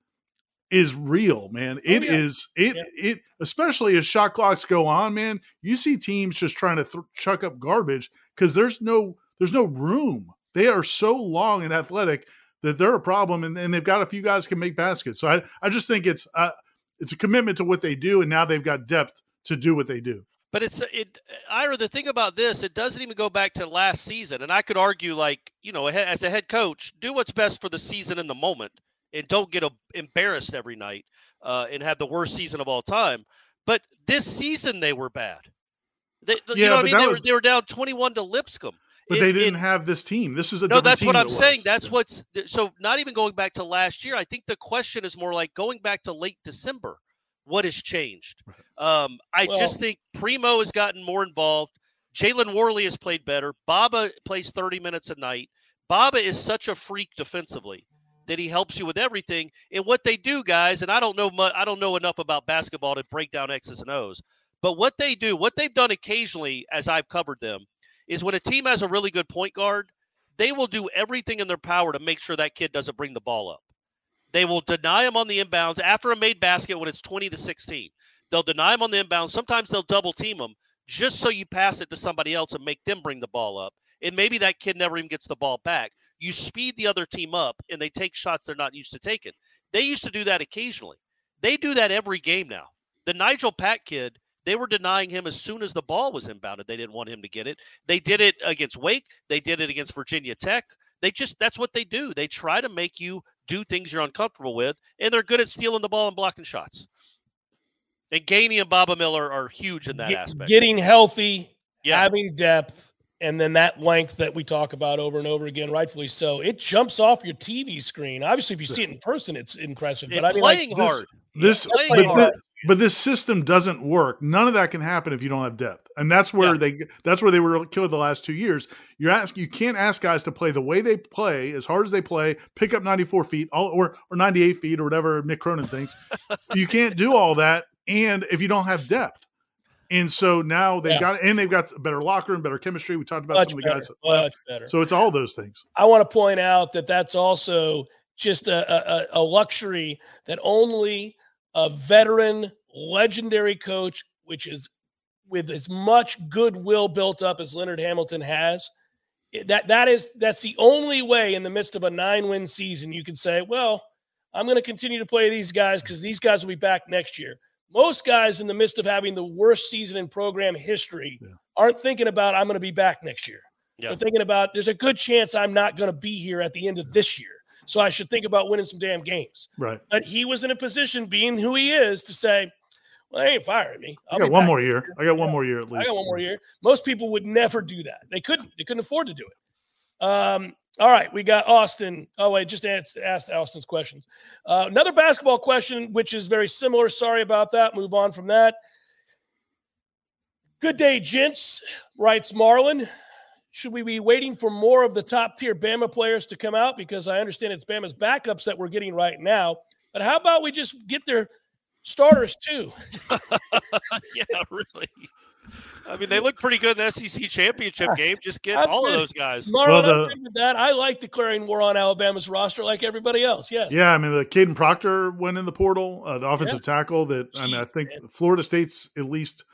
is real, man. It oh, yeah. is it yeah. it especially as shot clocks go on, man. You see teams just trying to th- chuck up garbage because there's no there's no room. They are so long and athletic that they're a problem, and, and they've got a few guys can make baskets. So I I just think it's uh, it's a commitment to what they do, and now they've got depth to do what they do. But it's it Ira. The thing about this, it doesn't even go back to last season, and I could argue like you know as a head coach, do what's best for the season in the moment and don't get embarrassed every night uh, and have the worst season of all time. But this season they were bad. They, yeah, you know what I mean? They, was, were, they were down 21 to Lipscomb. But it, they didn't it, have this team. This is a no. That's what I'm that saying. That's yeah. what's so. Not even going back to last year. I think the question is more like going back to late December. What has changed? Um, I well, just think Primo has gotten more involved. Jalen Warley has played better. Baba plays 30 minutes a night. Baba is such a freak defensively that he helps you with everything. And what they do, guys, and I don't know much, I don't know enough about basketball to break down X's and O's, but what they do, what they've done occasionally as I've covered them, is when a team has a really good point guard, they will do everything in their power to make sure that kid doesn't bring the ball up. They will deny him on the inbounds after a made basket when it's 20 to 16. They'll deny him on the inbounds. Sometimes they'll double team him just so you pass it to somebody else and make them bring the ball up. And maybe that kid never even gets the ball back you speed the other team up and they take shots they're not used to taking. They used to do that occasionally. They do that every game now. The Nigel Pack kid, they were denying him as soon as the ball was inbounded. They didn't want him to get it. They did it against Wake. They did it against Virginia Tech. They just that's what they do. They try to make you do things you're uncomfortable with, and they're good at stealing the ball and blocking shots. And Gainey and Baba Miller are huge in that Get- aspect. Getting healthy, yeah. having depth, and then that length that we talk about over and over again, rightfully so. It jumps off your TV screen. Obviously, if you see it in person, it's impressive. And But I mean, like, playing this- hard. This, playing but, hard. But this system doesn't work. None of that can happen if you don't have depth, and that's where Yeah. they that's where they were killed the last two years. You ask, you can't ask guys to play the way they play, as hard as they play, pick up ninety four feet, all, or or ninety eight feet, or whatever Mick Cronin thinks. you can't do all that, and if you don't have depth, and so now they've Yeah. got and they've got a better locker and better chemistry. We talked about much some of the better. guys. Much better. So it's all those things. I want to point out that that's also just a, a, a luxury that only a veteran, legendary coach, which is with as much goodwill built up as Leonard Hamilton has, that that is that's the only way in the midst of a nine-win season you can say, well, I'm going to continue to play these guys because these guys will be back next year. Most guys in the midst of having the worst season in program history Yeah. aren't thinking about I'm going to be back next year. Yeah. They're thinking about there's a good chance I'm not going to be here at the end of this year. So I should think about winning some damn games. Right. But he was in a position, being who he is, to say, "Well, they ain't firing me. I I'll got one more year. I got one more year at least. I got one more year." Most people would never do that. They couldn't. They couldn't afford to do it. Um, all right, we got Austin. Oh wait, just asked, asked Austin's questions. Uh, another basketball question, which is very similar. Sorry about that. Move on from that. Good day, gents. Writes Marlin. Should we be waiting for more of the top tier Bama players to come out? Because I understand it's Bama's backups that we're getting right now. But how about we just get their starters too? yeah, really. I mean, they look pretty good in the SEC championship game. Just get That's all of those guys. Marlon, the- I'm good with that. I like declaring war on Alabama's roster like everybody else. Yes. Yeah, I mean, the Caden Proctor went in the portal, uh, the offensive tackle. That I mean, I think man. Florida State's at least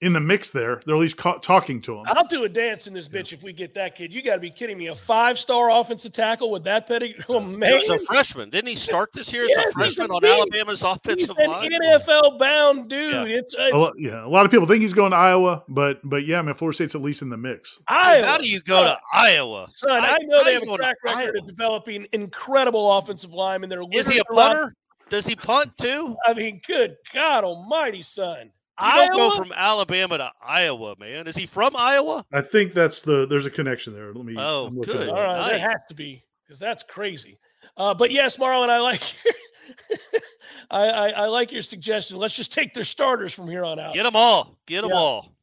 in the mix there. They're at least ca- talking to him. I'll do a dance in this bitch if we get that kid. You got to be kidding me. A five star offensive tackle with that pedigree. Oh, man. was a freshman. Didn't he start this year as Yes, a he's a freshman on beast. Alabama's He's offensive an line? NFL bound dude. It's, A it's lo- yeah, a lot of people think he's going to Iowa, but but yeah, I mean, Florida State's at least in the mix. Iowa. How do you go to Iowa? Son, I- I, know how they have a track record Iowa? of developing incredible offensive linemen. They're Is he a literally lot- punter? Does he punt too? I mean, good God Almighty, son. You Iowa. don't go from Alabama to Iowa, man. Is he from Iowa? I think that's the there's a connection there. Let me. Oh, I'm good. it All up. right, there has to be because that's crazy. Uh, but yes, Marlon, I like I, I, I like your suggestion. Let's just take their starters from here on out. Get them all. Get them Yeah. all.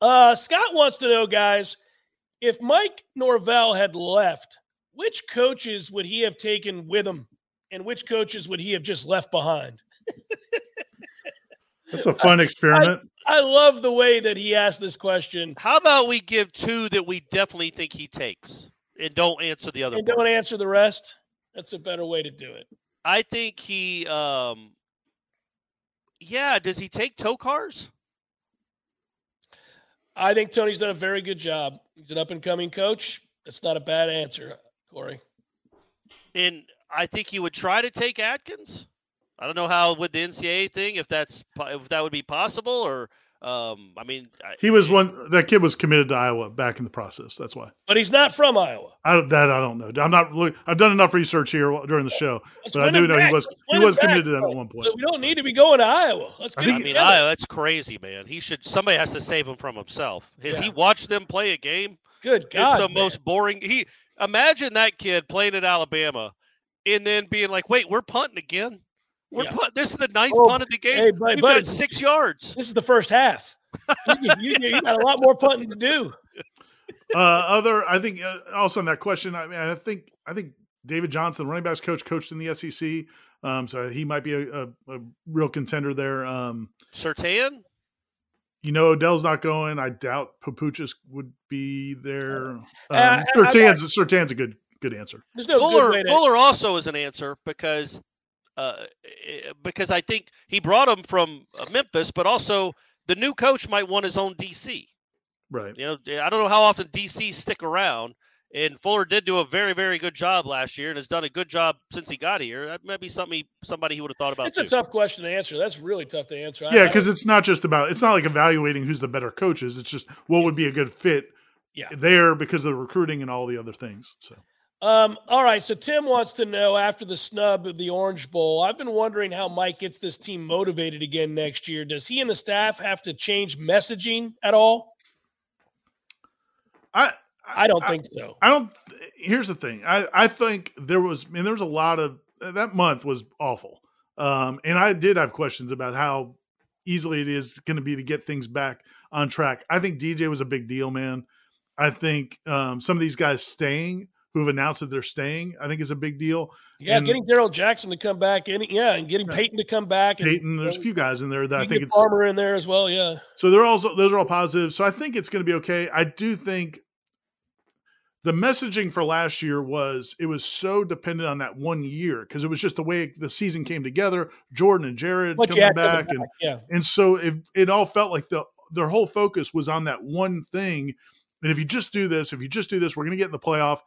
Uh, Scott wants to know, guys, if Mike Norvell had left, which coaches would he have taken with him, and which coaches would he have just left behind? That's a fun experiment. I love the way that he asked this question How about we give two that we definitely think he takes and don't answer the other and one? don't answer the rest. That's a better way to do it. I think he um yeah, does he take Tokarz? I think Tony's done a very good job. He's an up and coming coach. That's not a bad answer, Corey. And I think he would try to take Atkins. I don't know how with the NCAA thing if that's if that would be possible or um I mean I- He was one. That kid was committed to Iowa back in the process. That's why. But he's not from Iowa. I that I don't know. I'm not. Look, I've done enough research here during the show, Let's but I do him know he was Let's he was committed back, to them bro. at one point. We don't need to be going to Iowa. Let's I think- I mean. Iowa, that's crazy, man. He should somebody has to save him from himself. Has he watched them play a game? Good God. it's the man. most boring. He imagine that kid playing at Alabama and then being like, "Wait, we're punting again. We're Yeah. punt. This is the ninth Oh, punt of the game. hey, buddy, We've buddy. got six yards." This is the first half. you, you, you got a lot more punting to do. uh, other, I think uh, also on that question, I mean, I think I think David Johnson, running backs coach, coached in the SEC, um, so he might be a, a, a real contender there. Um, Surtain, you know, Odell's not going. I doubt Papuchis would be there. Um, I- I- Surtain's, Surtain's a good good answer. There's no Fuller, way to. Fuller also is an answer because uh, eh, because I think he brought him from uh, Memphis, but also the new coach might want his own DC. Right. You know, I don't know how often DC stick around. And Fuller did do a very, very good job last year, and has done a good job since he got here. That might be something he, somebody he would have thought about It's too. a tough question to answer. That's really tough to answer. Yeah, because it's not just about it's not like evaluating who's the better coaches. It's just what would be a good fit Yeah. there because of the recruiting and all the other things. So Um, all right. So Tim wants to know after the snub of the Orange Bowl, I've been wondering how Mike gets this team motivated again next year. Does he and the staff have to change messaging at all? I I don't think so. I don't. Here's the thing. I I think there was. I mean, there was a lot of that month was awful. Um, and I did have questions about how easily it is going to be to get things back on track. I think DJ was a big deal, man. I think um, some of these guys staying who have announced that they're staying, I think is a big deal. Yeah, and getting Darrell Jackson to come back, and yeah, and getting Yeah. Payton to come back. And, Payton, there's a few guys in there that I think it's Farmer in there as well. Yeah, so they're also those are all positive. So I think it's going to be okay. I do think the messaging for last year was it was so dependent on that one year because it was just the way the season came together. Jordan and Jared what coming had coming back, back, and yeah. and so it it all felt like the their whole focus was on that one thing. And if you just do this, if you just do this, we're going to get in the playoff.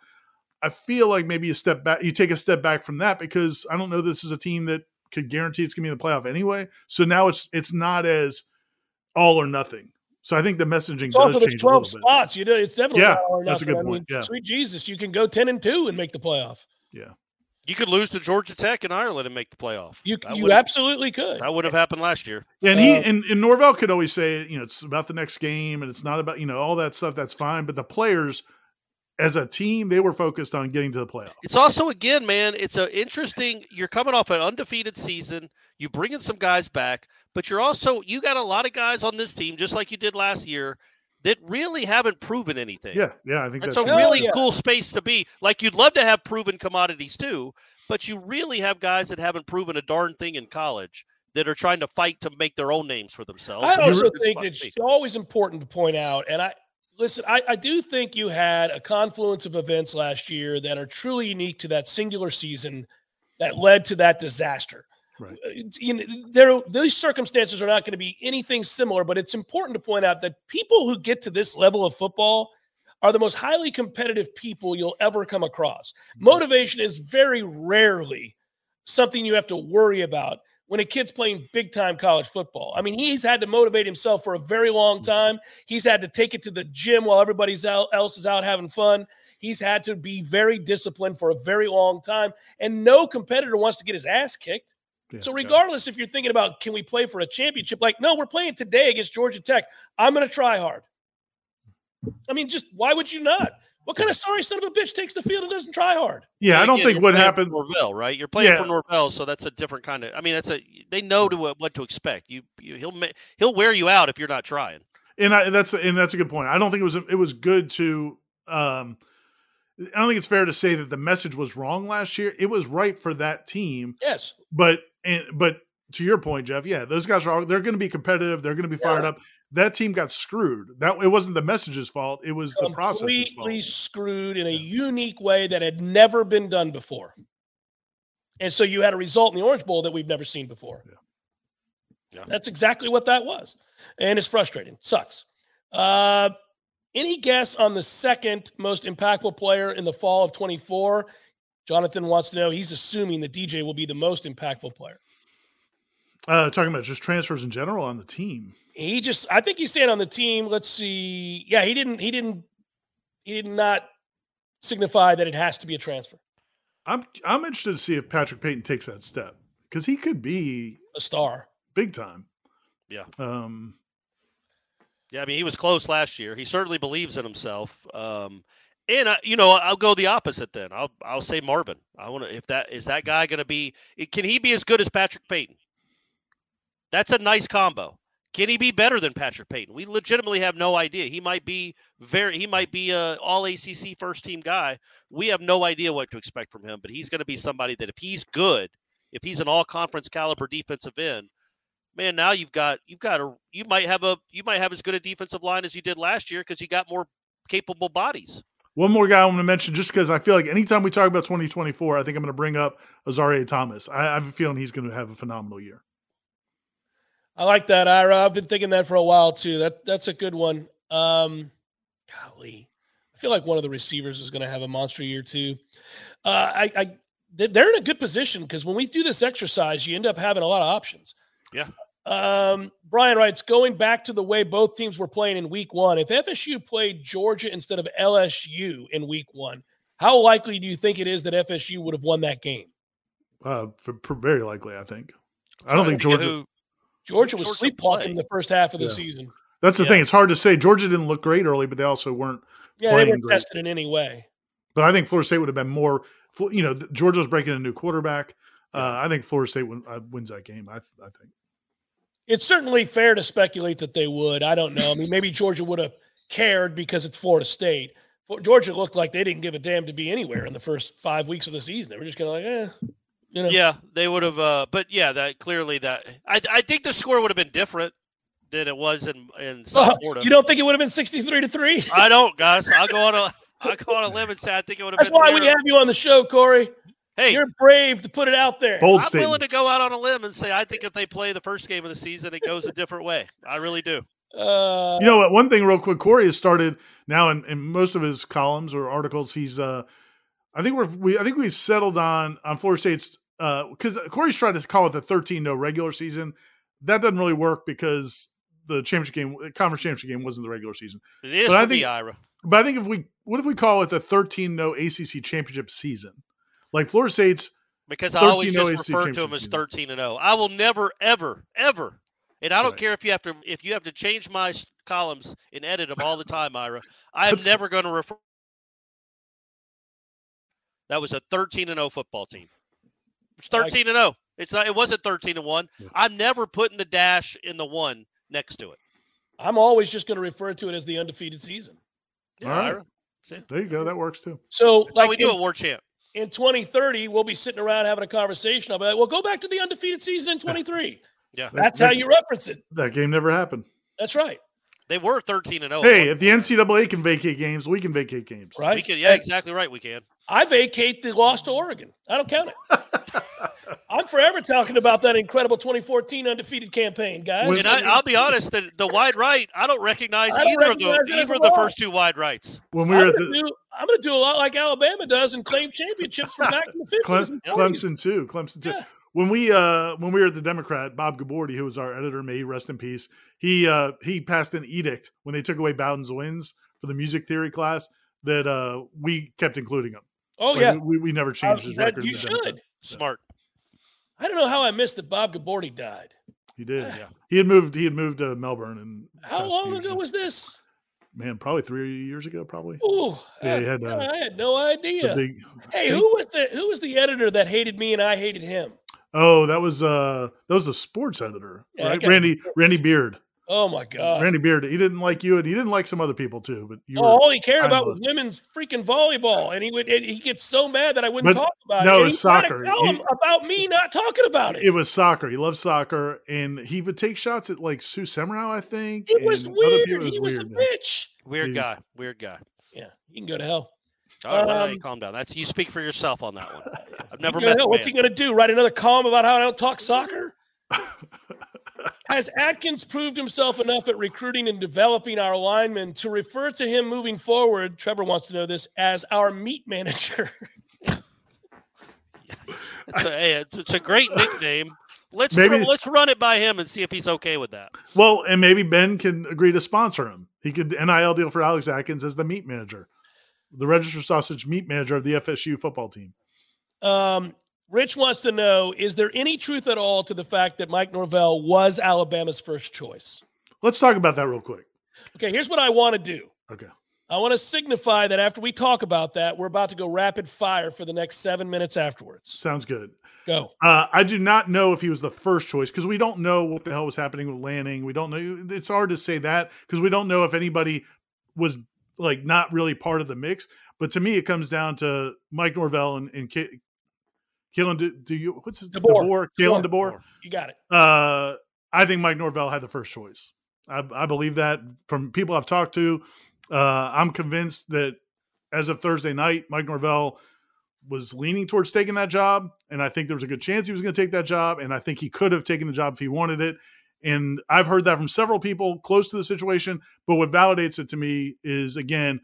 I feel like maybe you step back, you take a step back from that because I don't know this is a team that could guarantee it's going to be in the playoff anyway. So now it's it's not as all or nothing. So I think the messaging It's does also there's change a 12 little bit. spots. You know, it's definitely Yeah, not all or that's a nothing. good I mean, point, yeah. sweet Jesus, you can go 10 and 2 and make the playoff. Yeah, you could lose to Georgia Tech in Ireland and make the playoff. You That you absolutely could. That would have happened last year. And he Uh, and, and Norvell could always say, you know, it's about the next game and it's not about, you know, all that stuff. That's fine. But the players as a team, they were focused on getting to the playoffs. It's also again, man. It's a interesting. You're coming off an undefeated season. You bring in some guys back, but you're also you got a lot of guys on this team, just like you did last year, that really haven't proven anything. Yeah. Yeah. I think That's that's, a Hell really oh, yeah. cool space to be. Like you'd love to have proven commodities too, but you really have guys that haven't proven a darn thing in college that are trying to fight to make their own names for themselves. I also think it's always important to point out, and I listen, I, I do think you had a confluence of events last year that are truly unique to that singular season that led to that disaster. Right. Uh, You know, there, these circumstances are not going to be anything similar, but it's important to point out that people who get to this level of football are the most highly competitive people you'll ever come across. Motivation is very rarely something you have to worry about when a kid's playing big time college football. I mean, he's had to motivate himself for a very long mm. time. He's had to take it to the gym while everybody's out, else is out having fun. He's had to be very disciplined for a very long time. And no competitor wants to get his ass kicked. Yeah, So, yeah. regardless if you're thinking about can we play for a championship, like, no, we're playing today against Georgia Tech. I'm going to try hard. I mean, just why would you not? What kind of sorry son of a bitch takes the field and doesn't try hard? Yeah, I don't again, think what happened. Norvell, right? You're playing for Yeah. Norvell, so that's a different kind of. I mean, that's a. They know to what, what to expect. You, you he'll he'll wear you out if you're not trying. and I, that's and that's a good point. I don't think it was it was good to. um I don't think it's fair to say that the message was wrong last year. It was right for that team, Yes. but and but to your point, Jeff, yeah, those guys are all they're going to be competitive. They're going to be fired Yeah. up. That team got screwed. That it wasn't the message's fault. It was the process's completely fault. screwed in a unique way that had never been done before. And so you had a result in the Orange Bowl that we've never seen before. Yeah. Yeah. That's exactly what that was. And it's frustrating. Sucks. Uh, any guess on the second most impactful player in the fall of 24? Jonathan wants to know. He's assuming that DJ will be the most impactful player. Uh, talking about just transfers in general on the team. He just, I think he's saying on the team. Let's see. Yeah, he didn't, he didn't, he did not signify that it has to be a transfer. I'm I'm interested to see if Patrick Payton takes that step because he could be a star. big time. Yeah. Um, Yeah, I mean, he was close last year. He certainly believes in himself. Um, and I, you know, I'll go the opposite. Then I'll I'll say Marvin. I want to. If that is that guy going to be? Can he be as good as Patrick Payton? That's a nice combo. Can he be better than Patrick Payton? We legitimately have no idea. He might be very. He might be a All ACC first team guy. We have no idea what to expect from him. But he's going to be somebody that if he's good, if he's an All Conference caliber defensive end, man, now you've got you've got a you might have a you might have as good a defensive line as you did last year because you got more capable bodies. One more guy I want to mention, just because I feel like anytime we talk about 2024, I think I'm going to bring up Azareye'h Thomas. I, I have a feeling he's going to have a phenomenal year. I like that, Ira. I've been thinking that for a while too. That that's a good one. Um, golly, I feel like one of the receivers is going to have a monster year too. Uh, I, I they- they're in a good position because when we do this exercise, you end up having a lot of options. Yeah. Um, Brian writes, going back to the way both teams were playing in week one, if FSU played Georgia instead of LSU in week one, How likely do you think it is that FSU would have won that game? Uh, for, for very likely, I think. I don't think Georgia. Who- Georgia was sleepwalking in the first half of the Yeah. season. That's the Yeah. thing. It's hard to say. Georgia didn't look great early, but they also weren't. Yeah, they weren't great. tested in any way. But I think Florida State would have been more. You know, Georgia was breaking a new quarterback. Uh, I think Florida State win, uh, wins that game. I, I think. It's certainly fair to speculate that they would. I don't know. I mean, maybe Georgia would have cared because it's Florida State. Georgia looked like they didn't give a damn to be anywhere in the first five weeks of the season. They were just kind of like, eh, you know. Yeah, they would have. Uh, but yeah, that clearly that I, I think the score would have been different than it was in in South Oh, Florida. you don't think it would have been sixty-three to three? I don't, guys. I'll go on a I'll go on a limb and say I think it would have That's been. why we near- have you on the show, Corey. Hey, You're brave to put it out there. Bold I'm willing to go out on a limb and say I think if they play the first game of the season, it goes a different way. I really do. Uh, You know what? One thing, real quick. Corey has started now in, in most of his columns or articles. He's, uh, I think we're, we, I think we've settled on on Florida State's Uh, because Corey's trying to call it the 13 no regular season. That doesn't really work because the championship game, uh, conference championship game, wasn't the regular season. It is But I think- Ira. But I think if we, what if we call it the 13 no ACC championship season? Like Florida State's Because I always 13-0 just ACC refer to them as thirteen and zero. I will never, ever, ever, and I don't Right. care if you have to if you have to change my columns and edit them all the time, Ira. I'm never going to refer. That was a thirteen and zero football team. It's I- thirteen and zero. It's not. It wasn't thirteen and one. I'm never putting the dash in the one next to it. I'm always just going to refer to it as the undefeated season. Yeah, All right. Ira. there you go. That works too. So, That's how like we do in, it, War Champ. in 2030, we'll be sitting around having a conversation. I'll be like, well, go back to the undefeated season in 23. Yeah, That's that- how you reference it. That game never happened. That's right. They were thirteen and zero. Hey, if the NCAA can vacate games, we can vacate games. Right. we can. Yeah, exactly right. We can. I vacate the loss to Oregon. I don't count it. I'm forever talking about that incredible 2014 undefeated campaign, guys. And I, I'll be honest, the, the wide right, I don't recognize I don't either recognize of it those, either of the first two wide rights. When we I'm were gonna, the do, I'm gonna do a lot like Alabama does and claim championships from back in the 50s. Clem, and 40s. Clemson too. Clemson too. Yeah. When we uh when we were at the Democrat, Bob Gabordi, who was our editor, may he rest in peace. He uh he passed an edict when they took away Bowden's wins for the music theory class that uh we kept including him. Oh Like, yeah, we, we never changed his record. you should. Smart. I don't know how I missed that Bob Gabordi died. He did. Yeah. He had moved. He had moved to Melbourne and How long ago was this? man? Probably three years ago. Probably. Ooh, Yeah, I, had, uh, I had no idea. big- Hey, who was the who was the editor that hated me and I hated him? Oh, that was uh that was the sports editor, Yeah, right? Randy Randy Beard. Oh my god! Randy Beard. He didn't like you, and he didn't like some other people too. But you Oh, were all he cared about was women's freaking volleyball, and he would and he gets so mad that I wouldn't But talk about it. no, it. it And was he'd try to soccer. Tell He- him about me not talking about it. It was soccer. He loved soccer, and he would take shots at like Sue Semrau, I think. It was weird. people. It he was a man. bitch. Weird He- guy. Weird guy. Yeah, you can go to hell. All right, well, hey, Um, calm down. That's you speak for yourself on that one. I've never You go met. hell. the What's he going to do? Write another column about how I don't talk soccer? Has Atkins proved himself enough at recruiting and developing our linemen to refer to him moving forward? Trevor wants to know this as our meat manager. It's a, hey, it's, it's a great nickname. Let's Maybe- throw- let's run it by him and see if he's okay with that. Well, and maybe Ben can agree to sponsor him. He could NIL deal for Alex Atkins as the meat manager, the registered sausage meat manager of the FSU football team. Um, Rich wants to know Is there any truth at all to the fact that Mike Norvell was Alabama's first choice? Let's talk about that real quick. Okay, here's what I want to do. Okay. I want to signify that after we talk about that, we're about to go rapid fire for the next seven minutes afterwards. Sounds good. Go. Uh, I do not know if he was the first choice because we don't know what the hell was happening with Lanning. We don't know. It's hard to say that because we don't know if anybody was like not really part of the mix. But to me, it comes down to Mike Norvell and, and K- Kalen. Do, do you what's his DeBoer. DeBoer? Kalen DeBoer. DeBoer. You got it. Uh, I think Mike Norvell had the first choice. I, I believe that from people I've talked to. Uh, I'm convinced that as of Thursday night, Mike Norvell was leaning towards taking that job, and I think there was a good chance he was going to take that job, and I think he could have taken the job if he wanted it. And I've heard that from several people close to the situation. But what validates it to me is again,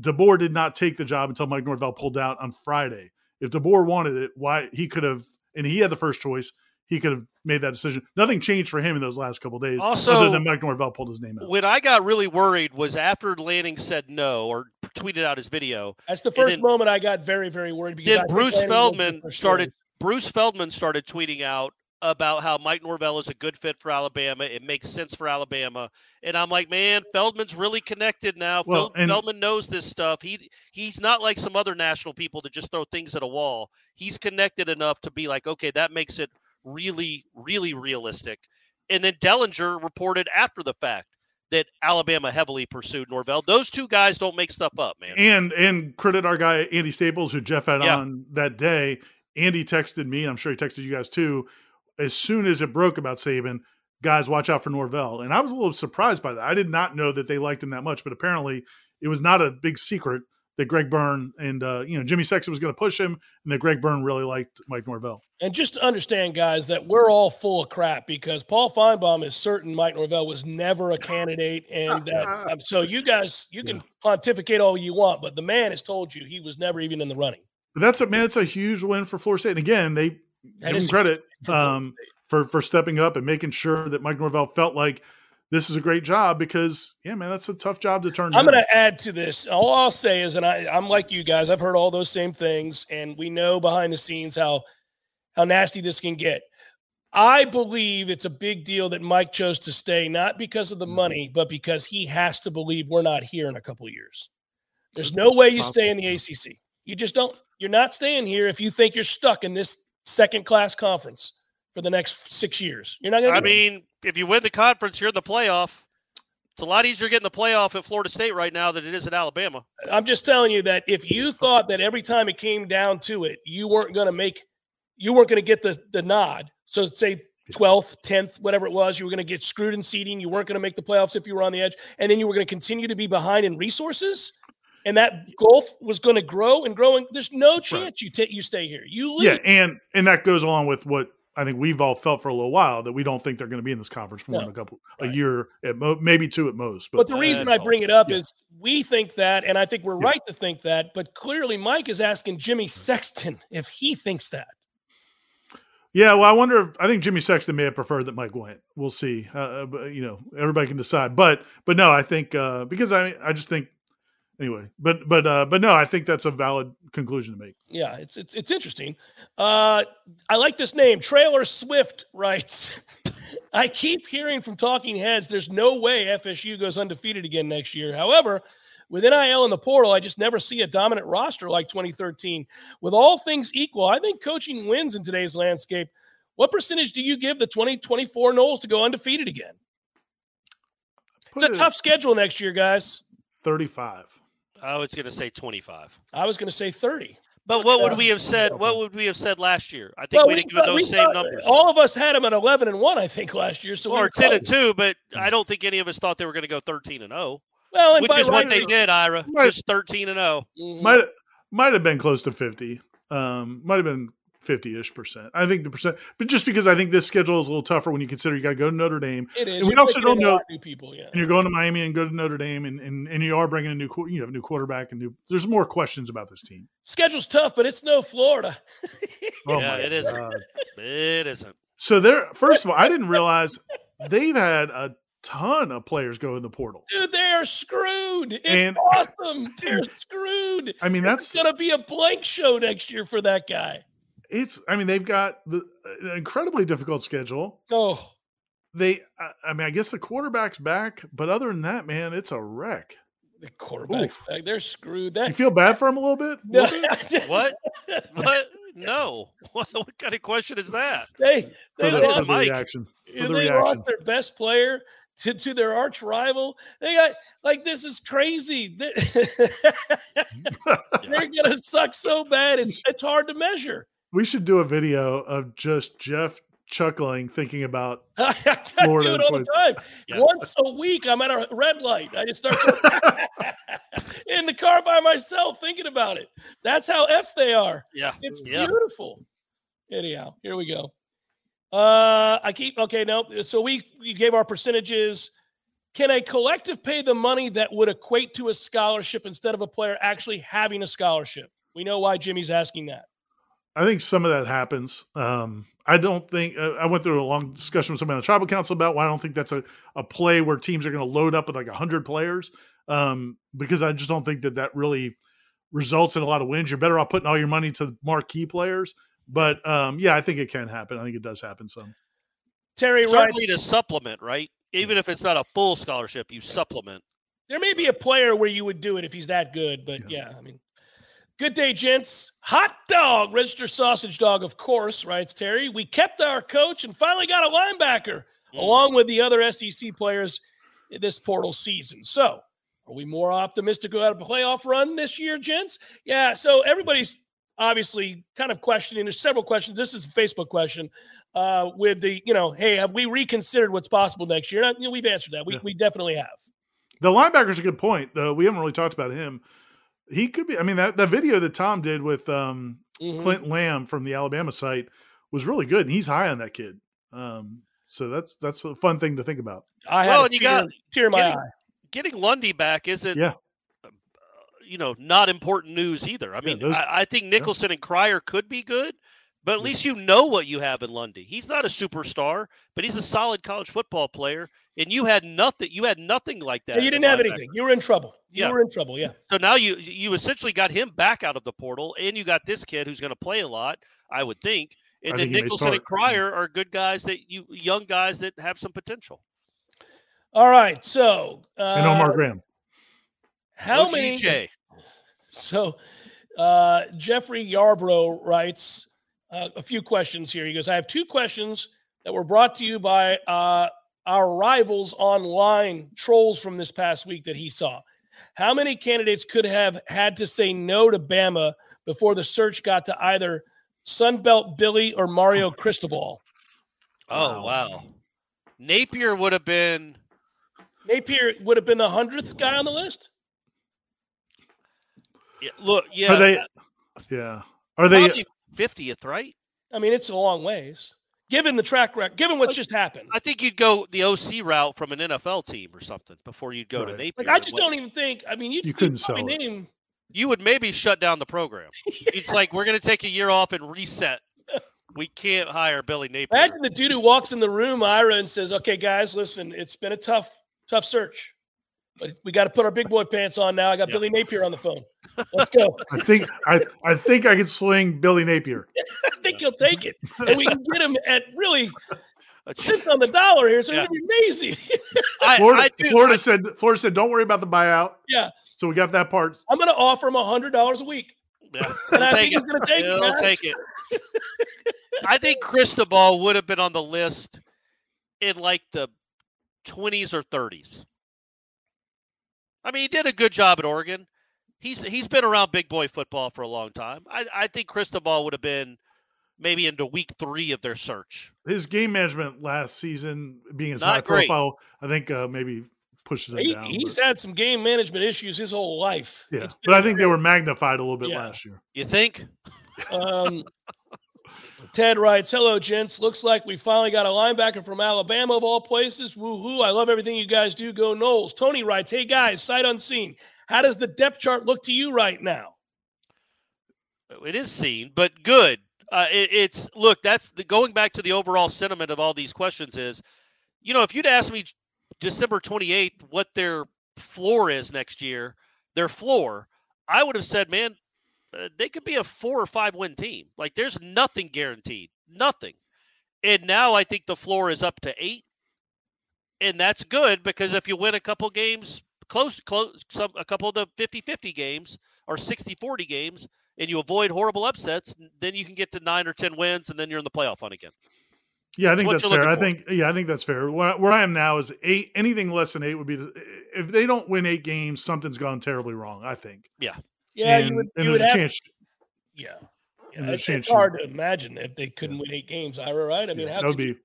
DeBoer did not take the job until Mike Norvell pulled out on Friday. If DeBoer wanted it, why he could have, and he had the first choice, he could have made that decision. Nothing changed for him in those last couple days, Also- other than Mike Norvell pulled his name out. When I got really worried was after Lanning said no or tweeted out his video. That's the first then, moment I got very, very worried because then Bruce Feldman started. Bruce Feldman started tweeting out about how Mike Norvell is a good fit for Alabama. It makes sense for Alabama, and I'm like, man, Feldman's really connected now. Well, Fel- Feldman knows this stuff. He he's not like some other national people that just throw things at a wall. He's connected enough to be like, okay, that makes it really, really realistic. And then Dellenger reported after the fact that Alabama heavily pursued Norvell. Those two guys don't make stuff up, man. And and credit our guy Andy Staples, who Jeff had yeah. on that day. Andy texted me. I'm sure he texted you guys too. As soon as it broke about Saban, guys, watch out for Norvell. And I was a little surprised by that. I did not know that they liked him that much, but apparently it was not a big secret that Greg Byrne and uh, you know Jimmy Sexton was going to push him, and that Greg Byrne really liked Mike Norvell. And just to understand, guys, that we're all full of crap because Paul Finebaum is certain Mike Norvell was never a candidate, and um, so you guys you can yeah. pontificate all you want, but the man has told you he was never even in the running. But that's a man. It's a huge win for Florida State. And again, they that give him credit for, um, for for stepping up and making sure that Mike Norvell felt like this is a great job because yeah man that's a tough job to turn i'm going to add to this. All i'll say is and I, i'm like you guys i've heard all those same things and we know behind the scenes how how nasty this can get. I believe it's a big deal that mike chose to stay not because of the mm-hmm. money but because he has to believe we're not here in a couple years. There's no way you stay in the acc you just don't. You're not staying here if you think you're stuck in this second class conference for the next six years. You're not going to. I mean, if you win the conference, you're in the playoff. It's a lot easier getting the playoff at Florida State right now than it is at Alabama. I'm just telling you that if you thought that every time it came down to it, you weren't going to make, you weren't going to get the the nod. So say 12th, 10th, whatever it was, you were going to get screwed in seeding. You weren't going to make the playoffs if you were on the edge, and then you were going to continue to be behind in resources. And that gulf was going to grow and grow, and there's no chance right. you take you stay here. You leave. Yeah, and and that goes along with what I think we've all felt for a little while that we don't think they're going to be in this conference for more no, than a couple right. a year at mo- maybe two at most. But, but the reason I bring it up yeah. is we think that, and I think we're yeah. right to think that. But clearly, Mike is asking Jimmy Sexton if he thinks that. Yeah, well, I wonder. If, I think Jimmy Sexton may have preferred that Mike went. We'll see. Uh, uh but, you know, everybody can decide. But but no, I think uh, because I I just think anyway but but uh but no i think that's a valid conclusion to make. Yeah it's it's, it's interesting. Uh i like this name trailer swift writes i keep hearing from talking heads there's no way fsu goes undefeated again next year. However with nil in the portal i just never see a dominant roster like 2013 with all things equal i think coaching wins in today's landscape. What percentage do you give the 2024 Noles to go undefeated again? It's a tough schedule next year guys. 35 I was going to say 25. I was going to say 30. But what would we have said? What would we have said last year? I think well, we didn't give those same numbers. All of us had them at 11 and 1, I think, last year. So or we 10 and 2, but I don't think any of us thought they were going to go 13 and 0. Well, which is what they did, Ira. Might, just 13 and 0. Mm-hmm. Might might have been close to 50. Um, might have been 50-ish percent. I think the percent, but just because I think this schedule is a little tougher when you consider you got to go to Notre Dame. It is. And we also don't know new people. Yeah, and you're going to Miami and go to Notre Dame, and and, and you are bringing a new you have a new quarterback and new. There's more questions about this team. Schedule's tough, but it's no Florida. oh yeah, it isn't. It isn't. So there. First of all, I didn't realize they've had a ton of players go in the portal. Dude, they are screwed. It's and, awesome. They're screwed. I mean, that's going to be a blank show next year for that guy it's i mean they've got the an incredibly difficult schedule oh they i mean i guess the quarterback's back but other than that man it's a wreck the quarterback's Oof. back they're screwed that you feel bad for them a little bit, a little bit? what what no what, what, kind of question is that they they for the, lost, the reaction for the they reaction. lost their best player to, to their arch rival. They got like this is crazy. They're gonna suck so bad. It's it's hard to measure. We should do a video of just Jeff chuckling, thinking about Florida. do it all the time. Yeah. Once a week, I'm at a red light. I just start in the car by myself thinking about it. That's how f they are. Yeah, it's yeah. beautiful. Anyhow, here we go. Uh, I keep okay. No, so we we gave our percentages. Can a collective pay the money that would equate to a scholarship instead of a player actually having a scholarship? We know why Jimmy's asking that. I think some of that happens. Um, I don't think uh, I went through a long discussion with somebody on the tribal council about why I don't think that's a, a play where teams are going to load up with like hundred players um, because I just don't think that that really results in a lot of wins. You're better off putting all your money to marquee players. But um, yeah, I think it can happen. I think it does happen some. Terry, certainly right. to supplement, right? Even if it's not a full scholarship, you supplement. There may be a player where you would do it if he's that good, but yeah, yeah I mean, Good day, gents. Hot dog, register sausage dog, of course, writes Terry. We kept our coach and finally got a linebacker mm. along with the other SEC players this portal season. So, are we more optimistic about a playoff run this year, gents? Yeah. So, everybody's obviously kind of questioning. There's several questions. This is a Facebook question uh, with the, you know, hey, have we reconsidered what's possible next year? you know, we've answered that. We, yeah. we definitely have. The linebacker's a good point, though. We haven't really talked about him. He could be. I mean, that, that video that Tom did with um, mm-hmm. Clint Lamb from the Alabama site was really good, and he's high on that kid. Um, so that's that's a fun thing to think about. I well, had a tear, got, tear my getting, eye. Getting Lundy back isn't, yeah. Uh, you know, not important news either. I mean, those, I, I, think Nichelson yeah. and Cryer could be good, but at least you know what you have in Lundy. He's not a superstar, but he's a solid college football player. And you had nothing. You had nothing like that. Yeah, you didn't have anything. You were in trouble. You yeah. were in trouble. Yeah. So now you you essentially got him back out of the portal, and you got this kid who's going to play a lot. I would think. And I then think Nichelson and Cryer are good guys that you young guys that have some potential. All right. So uh, and Omar Graham. How many? So uh, Jeffrey Yarbrough writes uh, a few questions here. He goes, I have two questions that were brought to you by uh, our rivals online trolls from this past week that he saw. How many candidates could have had to say no to Bama before the search got to either Sunbelt Billy or Mario Cristobal? Oh, wow. Napier would have been. Napier would have been the hundredth guy on the list. Yeah, look, yeah. Are they? Yeah. Are they? Fiftieth, right? I mean, it's a long ways. Given the track record, given what's just happened, I think you'd go the OC route from an NFL team or something before you'd go right. to Napier. Like I just don't even think. I mean, you, you couldn't sell name. You would maybe shut down the program. It's like we're going to take a year off and reset. We can't hire Billy Napier. Imagine the dude who walks in the room, Ira, and says, "Okay, guys, listen, it's been a tough, tough search. But we got to put our big boy pants on now. I got yeah. Billy Napier on the phone. Let's go. I think I, I think I can swing Billy Napier. I think he'll take it, and we can get him at really cents on the dollar here. So yeah. it'd be amazing. I, Florida, I do, Florida said Florida said don't worry about the buyout. Yeah. So we got that part. I'm going to offer him a hundred dollars a week. Yeah, and I think he's going to take it. take it. I think Cristobal would have been on the list in like the 20s or 30s. I mean, he did a good job at Oregon. He's he's been around big boy football for a long time. I, I think Cristobal would have been maybe into week three of their search. His game management last season, being as Not high great. profile, I think uh, maybe pushes him he, down. He's but. had some game management issues his whole life. Yeah, but I think they were magnified a little bit yeah. last year. You think? Um, Ted writes, Hello, gents. Looks like we finally got a linebacker from Alabama of all places. Woohoo. I love everything you guys do. Go Noles. Tony writes, Hey, guys, sight unseen. How does the depth chart look to you right now? It is seen, but good. Uh, it, it's look. That's the going back to the overall sentiment of all these questions is, you know, if you'd asked me December twenty eighth what their floor is next year, their floor, I would have said, man, uh, they could be a four or five win team. Like there's nothing guaranteed, nothing. And now I think the floor is up to eight, and that's good because if you win a couple games, close, close, some a couple of the 50-50 games or 60-40 games, and you avoid horrible upsets, then you can get to nine or ten wins, and then you're in the playoff hunt again. Yeah, I think that's, that's fair. I think yeah, I think that's fair. Where, where, I am now is eight. Anything less than eight would be if they don't win eight games, something's gone terribly wrong. I think. Yeah, yeah, and, you would. You would have. Chance, yeah, yeah it's, it's hard to imagine if they couldn't yeah. win eight games. Ira, right? I mean, yeah, how that would be.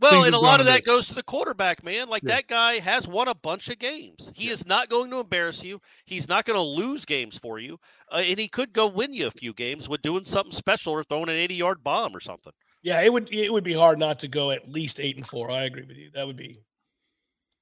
Well, and a lot of that goes to the quarterback, man. Like yeah. that guy has won a bunch of games. He yeah. is not going to embarrass you. He's not going to lose games for you, uh, and he could go win you a few games with doing something special or throwing an eighty-yard bomb or something. Yeah, it would it would be hard not to go at least eight and four. I agree with you. That would be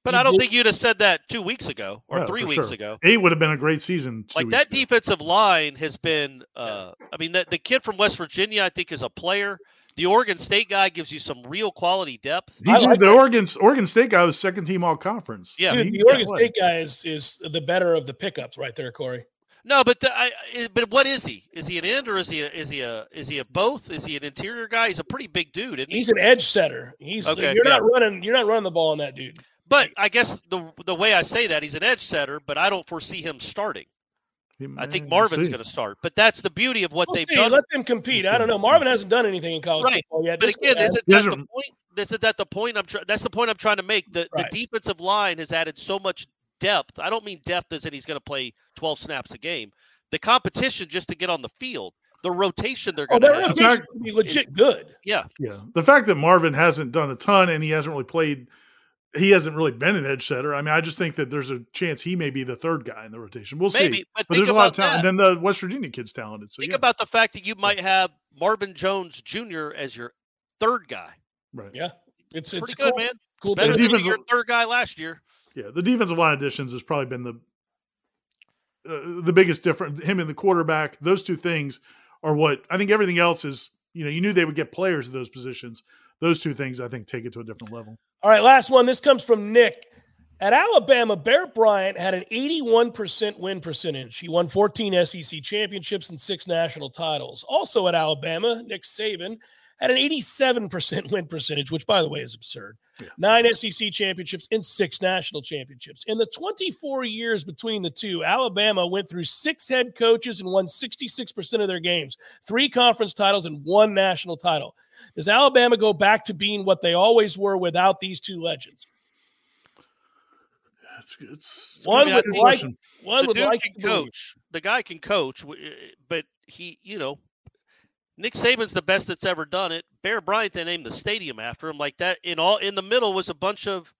but I don't think you'd have said that two weeks ago or three weeks sure. ago. Eight would have been a great season. Like that ago. defensive line has been. Uh, I mean, the, the kid from West Virginia, I think, is a player, The Oregon State guy gives you some real quality depth. He, like the Oregon Oregon State guy was second team all conference. Yeah, Dude, the Oregon State guy is is the better of the pickups right there, Corey. No, but the, I, but what is he? Is he an end or is he a, is he a is he a both? Is he an interior guy? He's a pretty big dude. He's he? an edge setter. He's okay, you're yeah. not running you're not running the ball on that dude. But I guess the the way I say that he's an edge setter, but I don't foresee him starting. I think Marvin's going to start, but that's the beauty of what we'll they've see. done. Let them compete. I don't know. Marvin hasn't done anything in college right. football yet. But again, is it that the point? Is it that the point I'm? Tr- that's the point I'm trying to make. The right. the defensive line has added so much depth. I don't mean depth as in he's going to play 12 snaps a game. The competition just to get on the field, the rotation they're going oh, to have, be legit good. Yeah, yeah. The fact that Marvin hasn't done a ton and he hasn't really played he hasn't really been an edge setter. I mean, I just think that there's a chance he may be the third guy in the rotation. We'll Maybe, see. But, but there's a lot of talent. And then the West Virginia kid's talented. So think yeah. about the fact that you might have Marvin Jones Jr. as your third guy. Right. Yeah. It's, it's pretty cool. good, man. Cool. Better than your third guy last year. Yeah, the defensive line additions has probably been the uh, the biggest difference. Him and the quarterback, those two things are what I think. Everything else is, you know, you knew they would get players at those positions those two things I think take it to a different level. All right, last one. This comes from Nick. At Alabama, Bear Bryant had an 81% win percentage. He won 14 SEC championships and six national titles. Also at Alabama, Nick Saban had an 87% win percentage, which, by the way, is absurd. Yeah. Nine SEC championships and six national championships. In the 24 years between the two, Alabama went through six head coaches and won 66% of their games, three conference titles, and one national title. Does Alabama go back to being what they always were without these two legends? It's, it's, one would like one the would like can coach. The guy can coach, eh, but he, you know, Nick Saban's the best that's ever done it. Bear Bryant they named the stadium after him. Like that in all in the middle was a bunch of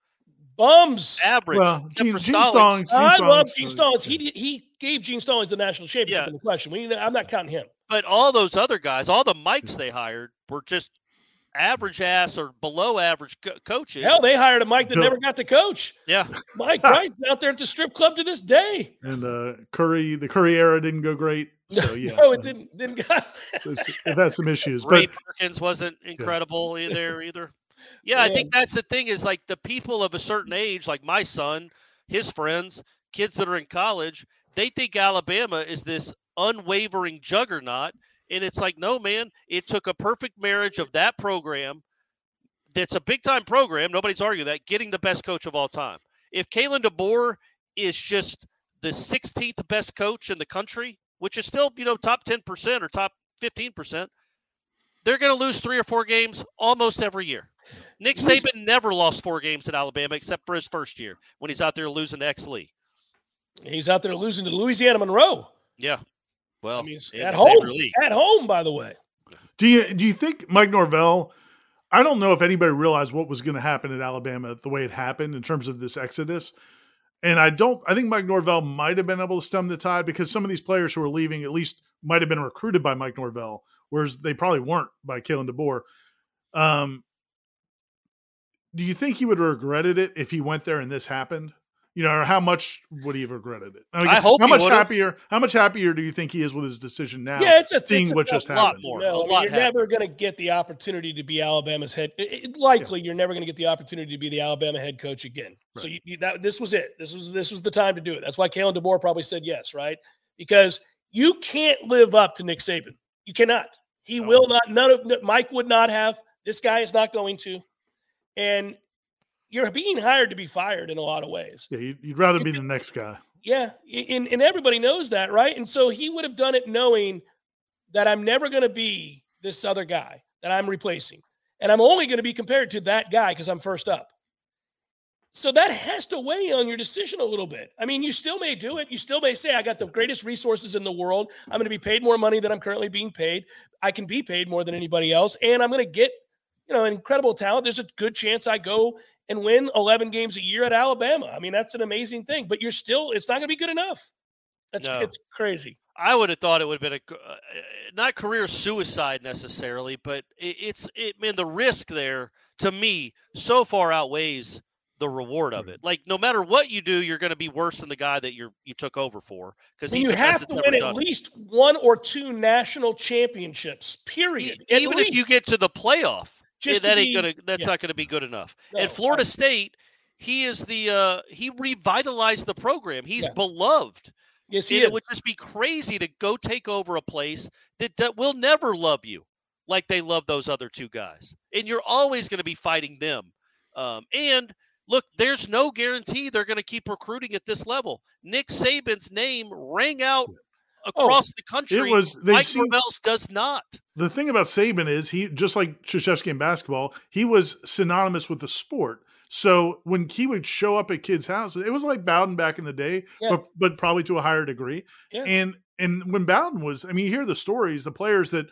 bums. Average. Well, Gene, Gene Stallings. Gene I love Gene Stallings. He he gave Gene Stallings the national championship yeah. in the question. We, I'm not counting him. But all those other guys, all the mics they hired were just average ass or below average co- coaches. Hell, they hired a Mike that Bill. never got to coach. Yeah, Mike Price's out there at the strip club to this day. And uh, Curry, the Curry era didn't go great. So yeah, no, it didn't. Didn't. Go- it had some issues. Ray but, Perkins wasn't incredible yeah. either. Either. Yeah, I think that's the thing. Is like the people of a certain age, like my son, his friends, kids that are in college, they think Alabama is this unwavering juggernaut. And it's like, no, man, it took a perfect marriage of that program. That's a big time program. Nobody's arguing that. Getting the best coach of all time. If Kalen DeBoer is just the 16th best coach in the country, which is still, you know, top 10% or top 15%, they're going to lose three or four games almost every year. Nick Saban never lost four games at Alabama except for his first year when he's out there losing to X Lee. He's out there losing to Louisiana Monroe. Yeah. Well, I mean, at home, at home, by the way. Do you do you think Mike Norvell? I don't know if anybody realized what was going to happen at Alabama the way it happened in terms of this exodus. And I don't. I think Mike Norvell might have been able to stem the tide because some of these players who are leaving at least might have been recruited by Mike Norvell, whereas they probably weren't by Kalen DeBoer. Um, do you think he would have regretted it if he went there and this happened? You know, or how much would he have regretted it? I, mean, I hope how much happier. How much happier do you think he is with his decision now? Yeah, it's a seeing it's what a, just a happened. Lot more, no, a I mean, lot you're never going to get the opportunity to be Alabama's head. It, it, likely, yeah. you're never going to get the opportunity to be the Alabama head coach again. Right. So you, you, that, this was it. This was this was the time to do it. That's why Kalen DeBoer probably said yes, right? Because you can't live up to Nick Saban. You cannot. He no. will not. None of Mike would not have. This guy is not going to. And you're being hired to be fired in a lot of ways. Yeah, you'd, rather be the next guy. Yeah, and, and everybody knows that, right? And so he would have done it knowing that I'm never going to be this other guy that I'm replacing. And I'm only going to be compared to that guy because I'm first up. So that has to weigh on your decision a little bit. I mean, you still may do it. You still may say, I got the greatest resources in the world. I'm going to be paid more money than I'm currently being paid. I can be paid more than anybody else. And I'm going to get, you know, incredible talent. There's a good chance I go and win 11 games a year at Alabama. I mean, that's an amazing thing, but you're still, it's not going to be good enough. That's no. it's crazy. I would have thought it would have been a uh, not career suicide necessarily, but it, it's it man the risk there to me so far outweighs the reward of it. Like no matter what you do, you're going to be worse than the guy that you you took over for because you have to win at least one or two national championships. Period. Even if you get to the playoff, just that ain't be, gonna. That's yeah. not to be good enough. No, and Florida State, he is the uh he revitalized the program. He's yeah. beloved. Yes, he It would just be crazy to go take over a place that, that will never love you like they love those other two guys, and you're always going to be fighting them. Um, and look, there's no guarantee they're going to keep recruiting at this level. Nick Saban's name rang out Oh, across oh, the country. It was Mike seen, does not. The thing about Saban is he just like Krzyzewski in basketball, he was synonymous with the sport. So when he would show up at kids' houses, it was like Bowden back in the day, yeah. but but probably to a higher degree. Yeah. And and when Bowden was, I mean, you hear the stories, the players that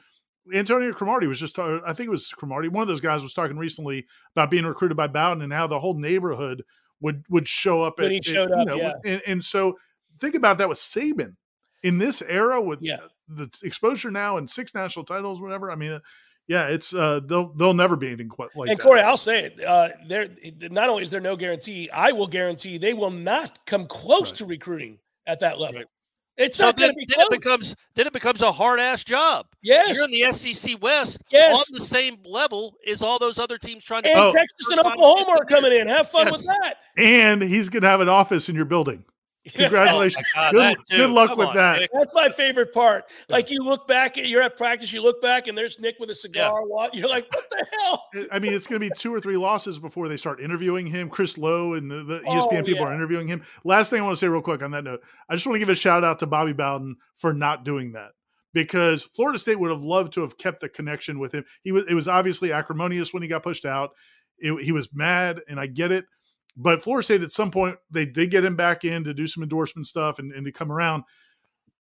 Antonio Cromartie was just, I think it was Cromartie, one of those guys was talking recently about being recruited by Bowden and how the whole neighborhood would would show up. When at, he showed at, up, know, yeah. And, and, so think about that with Saban in this era with yeah. the exposure now and six national titles, whatever. I mean, uh, yeah, it's uh, they'll they'll never be anything quite like. And Corey, I'll say it. Uh, there, not only is there no guarantee, I will guarantee they will not come close right. to recruiting at that level. Right. It's so not going to be. Then it becomes then it becomes a hard ass job. Yes, you're in the SEC West. Yes. on the same level as all those other teams trying to. And oh. Texas and Oklahoma are coming in. Have fun yes. with that. And he's going to have an office in your building. Oh Congratulations. oh God, good, good, luck Come with on, that. Nick. That's my favorite part. Like you look back, at you're at practice, you look back, and there's Nick with a cigar. Yeah. You're like, what the hell? I mean, it's going to be two or three losses before they start interviewing him. Chris Low and the, the ESPN oh, people yeah. are interviewing him. Last thing I want to say, real quick, on that note, I just want to give a shout out to Bobby Bowden for not doing that because Florida State would have loved to have kept the connection with him. He was it was obviously acrimonious when he got pushed out. It, he was mad, and I get it. But Florida State at some point they did get him back in to do some endorsement stuff and, and to come around.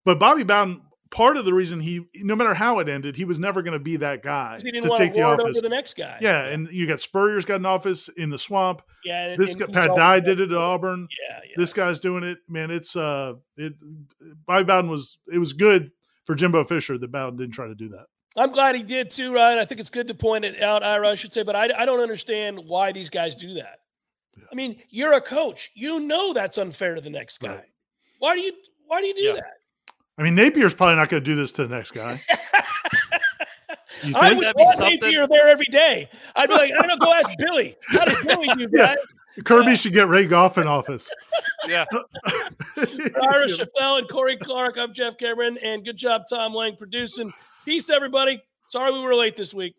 But Bobby Bowden, part of the reason he, no matter how it ended, he was never going to be that guy to take the office. the next guy. Yeah, and you got Spurrier's got an office in the swamp. Yeah, and, this and guy, Pat Dye did it at Auburn. Yeah, yeah, this guy's doing it. Man, it's uh, it. Bobby Bowden was it was good for Jimbo Fisher that Bowden didn't try to do that. I'm glad he did too, Ryan. I think it's good to point it out, Ira, I should say, but I, I don't understand why these guys do that. I mean, you're a coach. You know that's unfair to the next guy. Right. Why do you why do you do yeah. that? I mean, Napier's probably not going to do this to the next guy. I would want Napier there every day. I'd be like, I don't know, go ask Billy. How did Billy do that? Yeah. Kirby uh, should get Ray Goff in office. yeah. Ira Schoffel and Corey Clark. I'm Jeff Cameron, and good job, Tom Lang, producing. Peace, everybody. Sorry we were late this week.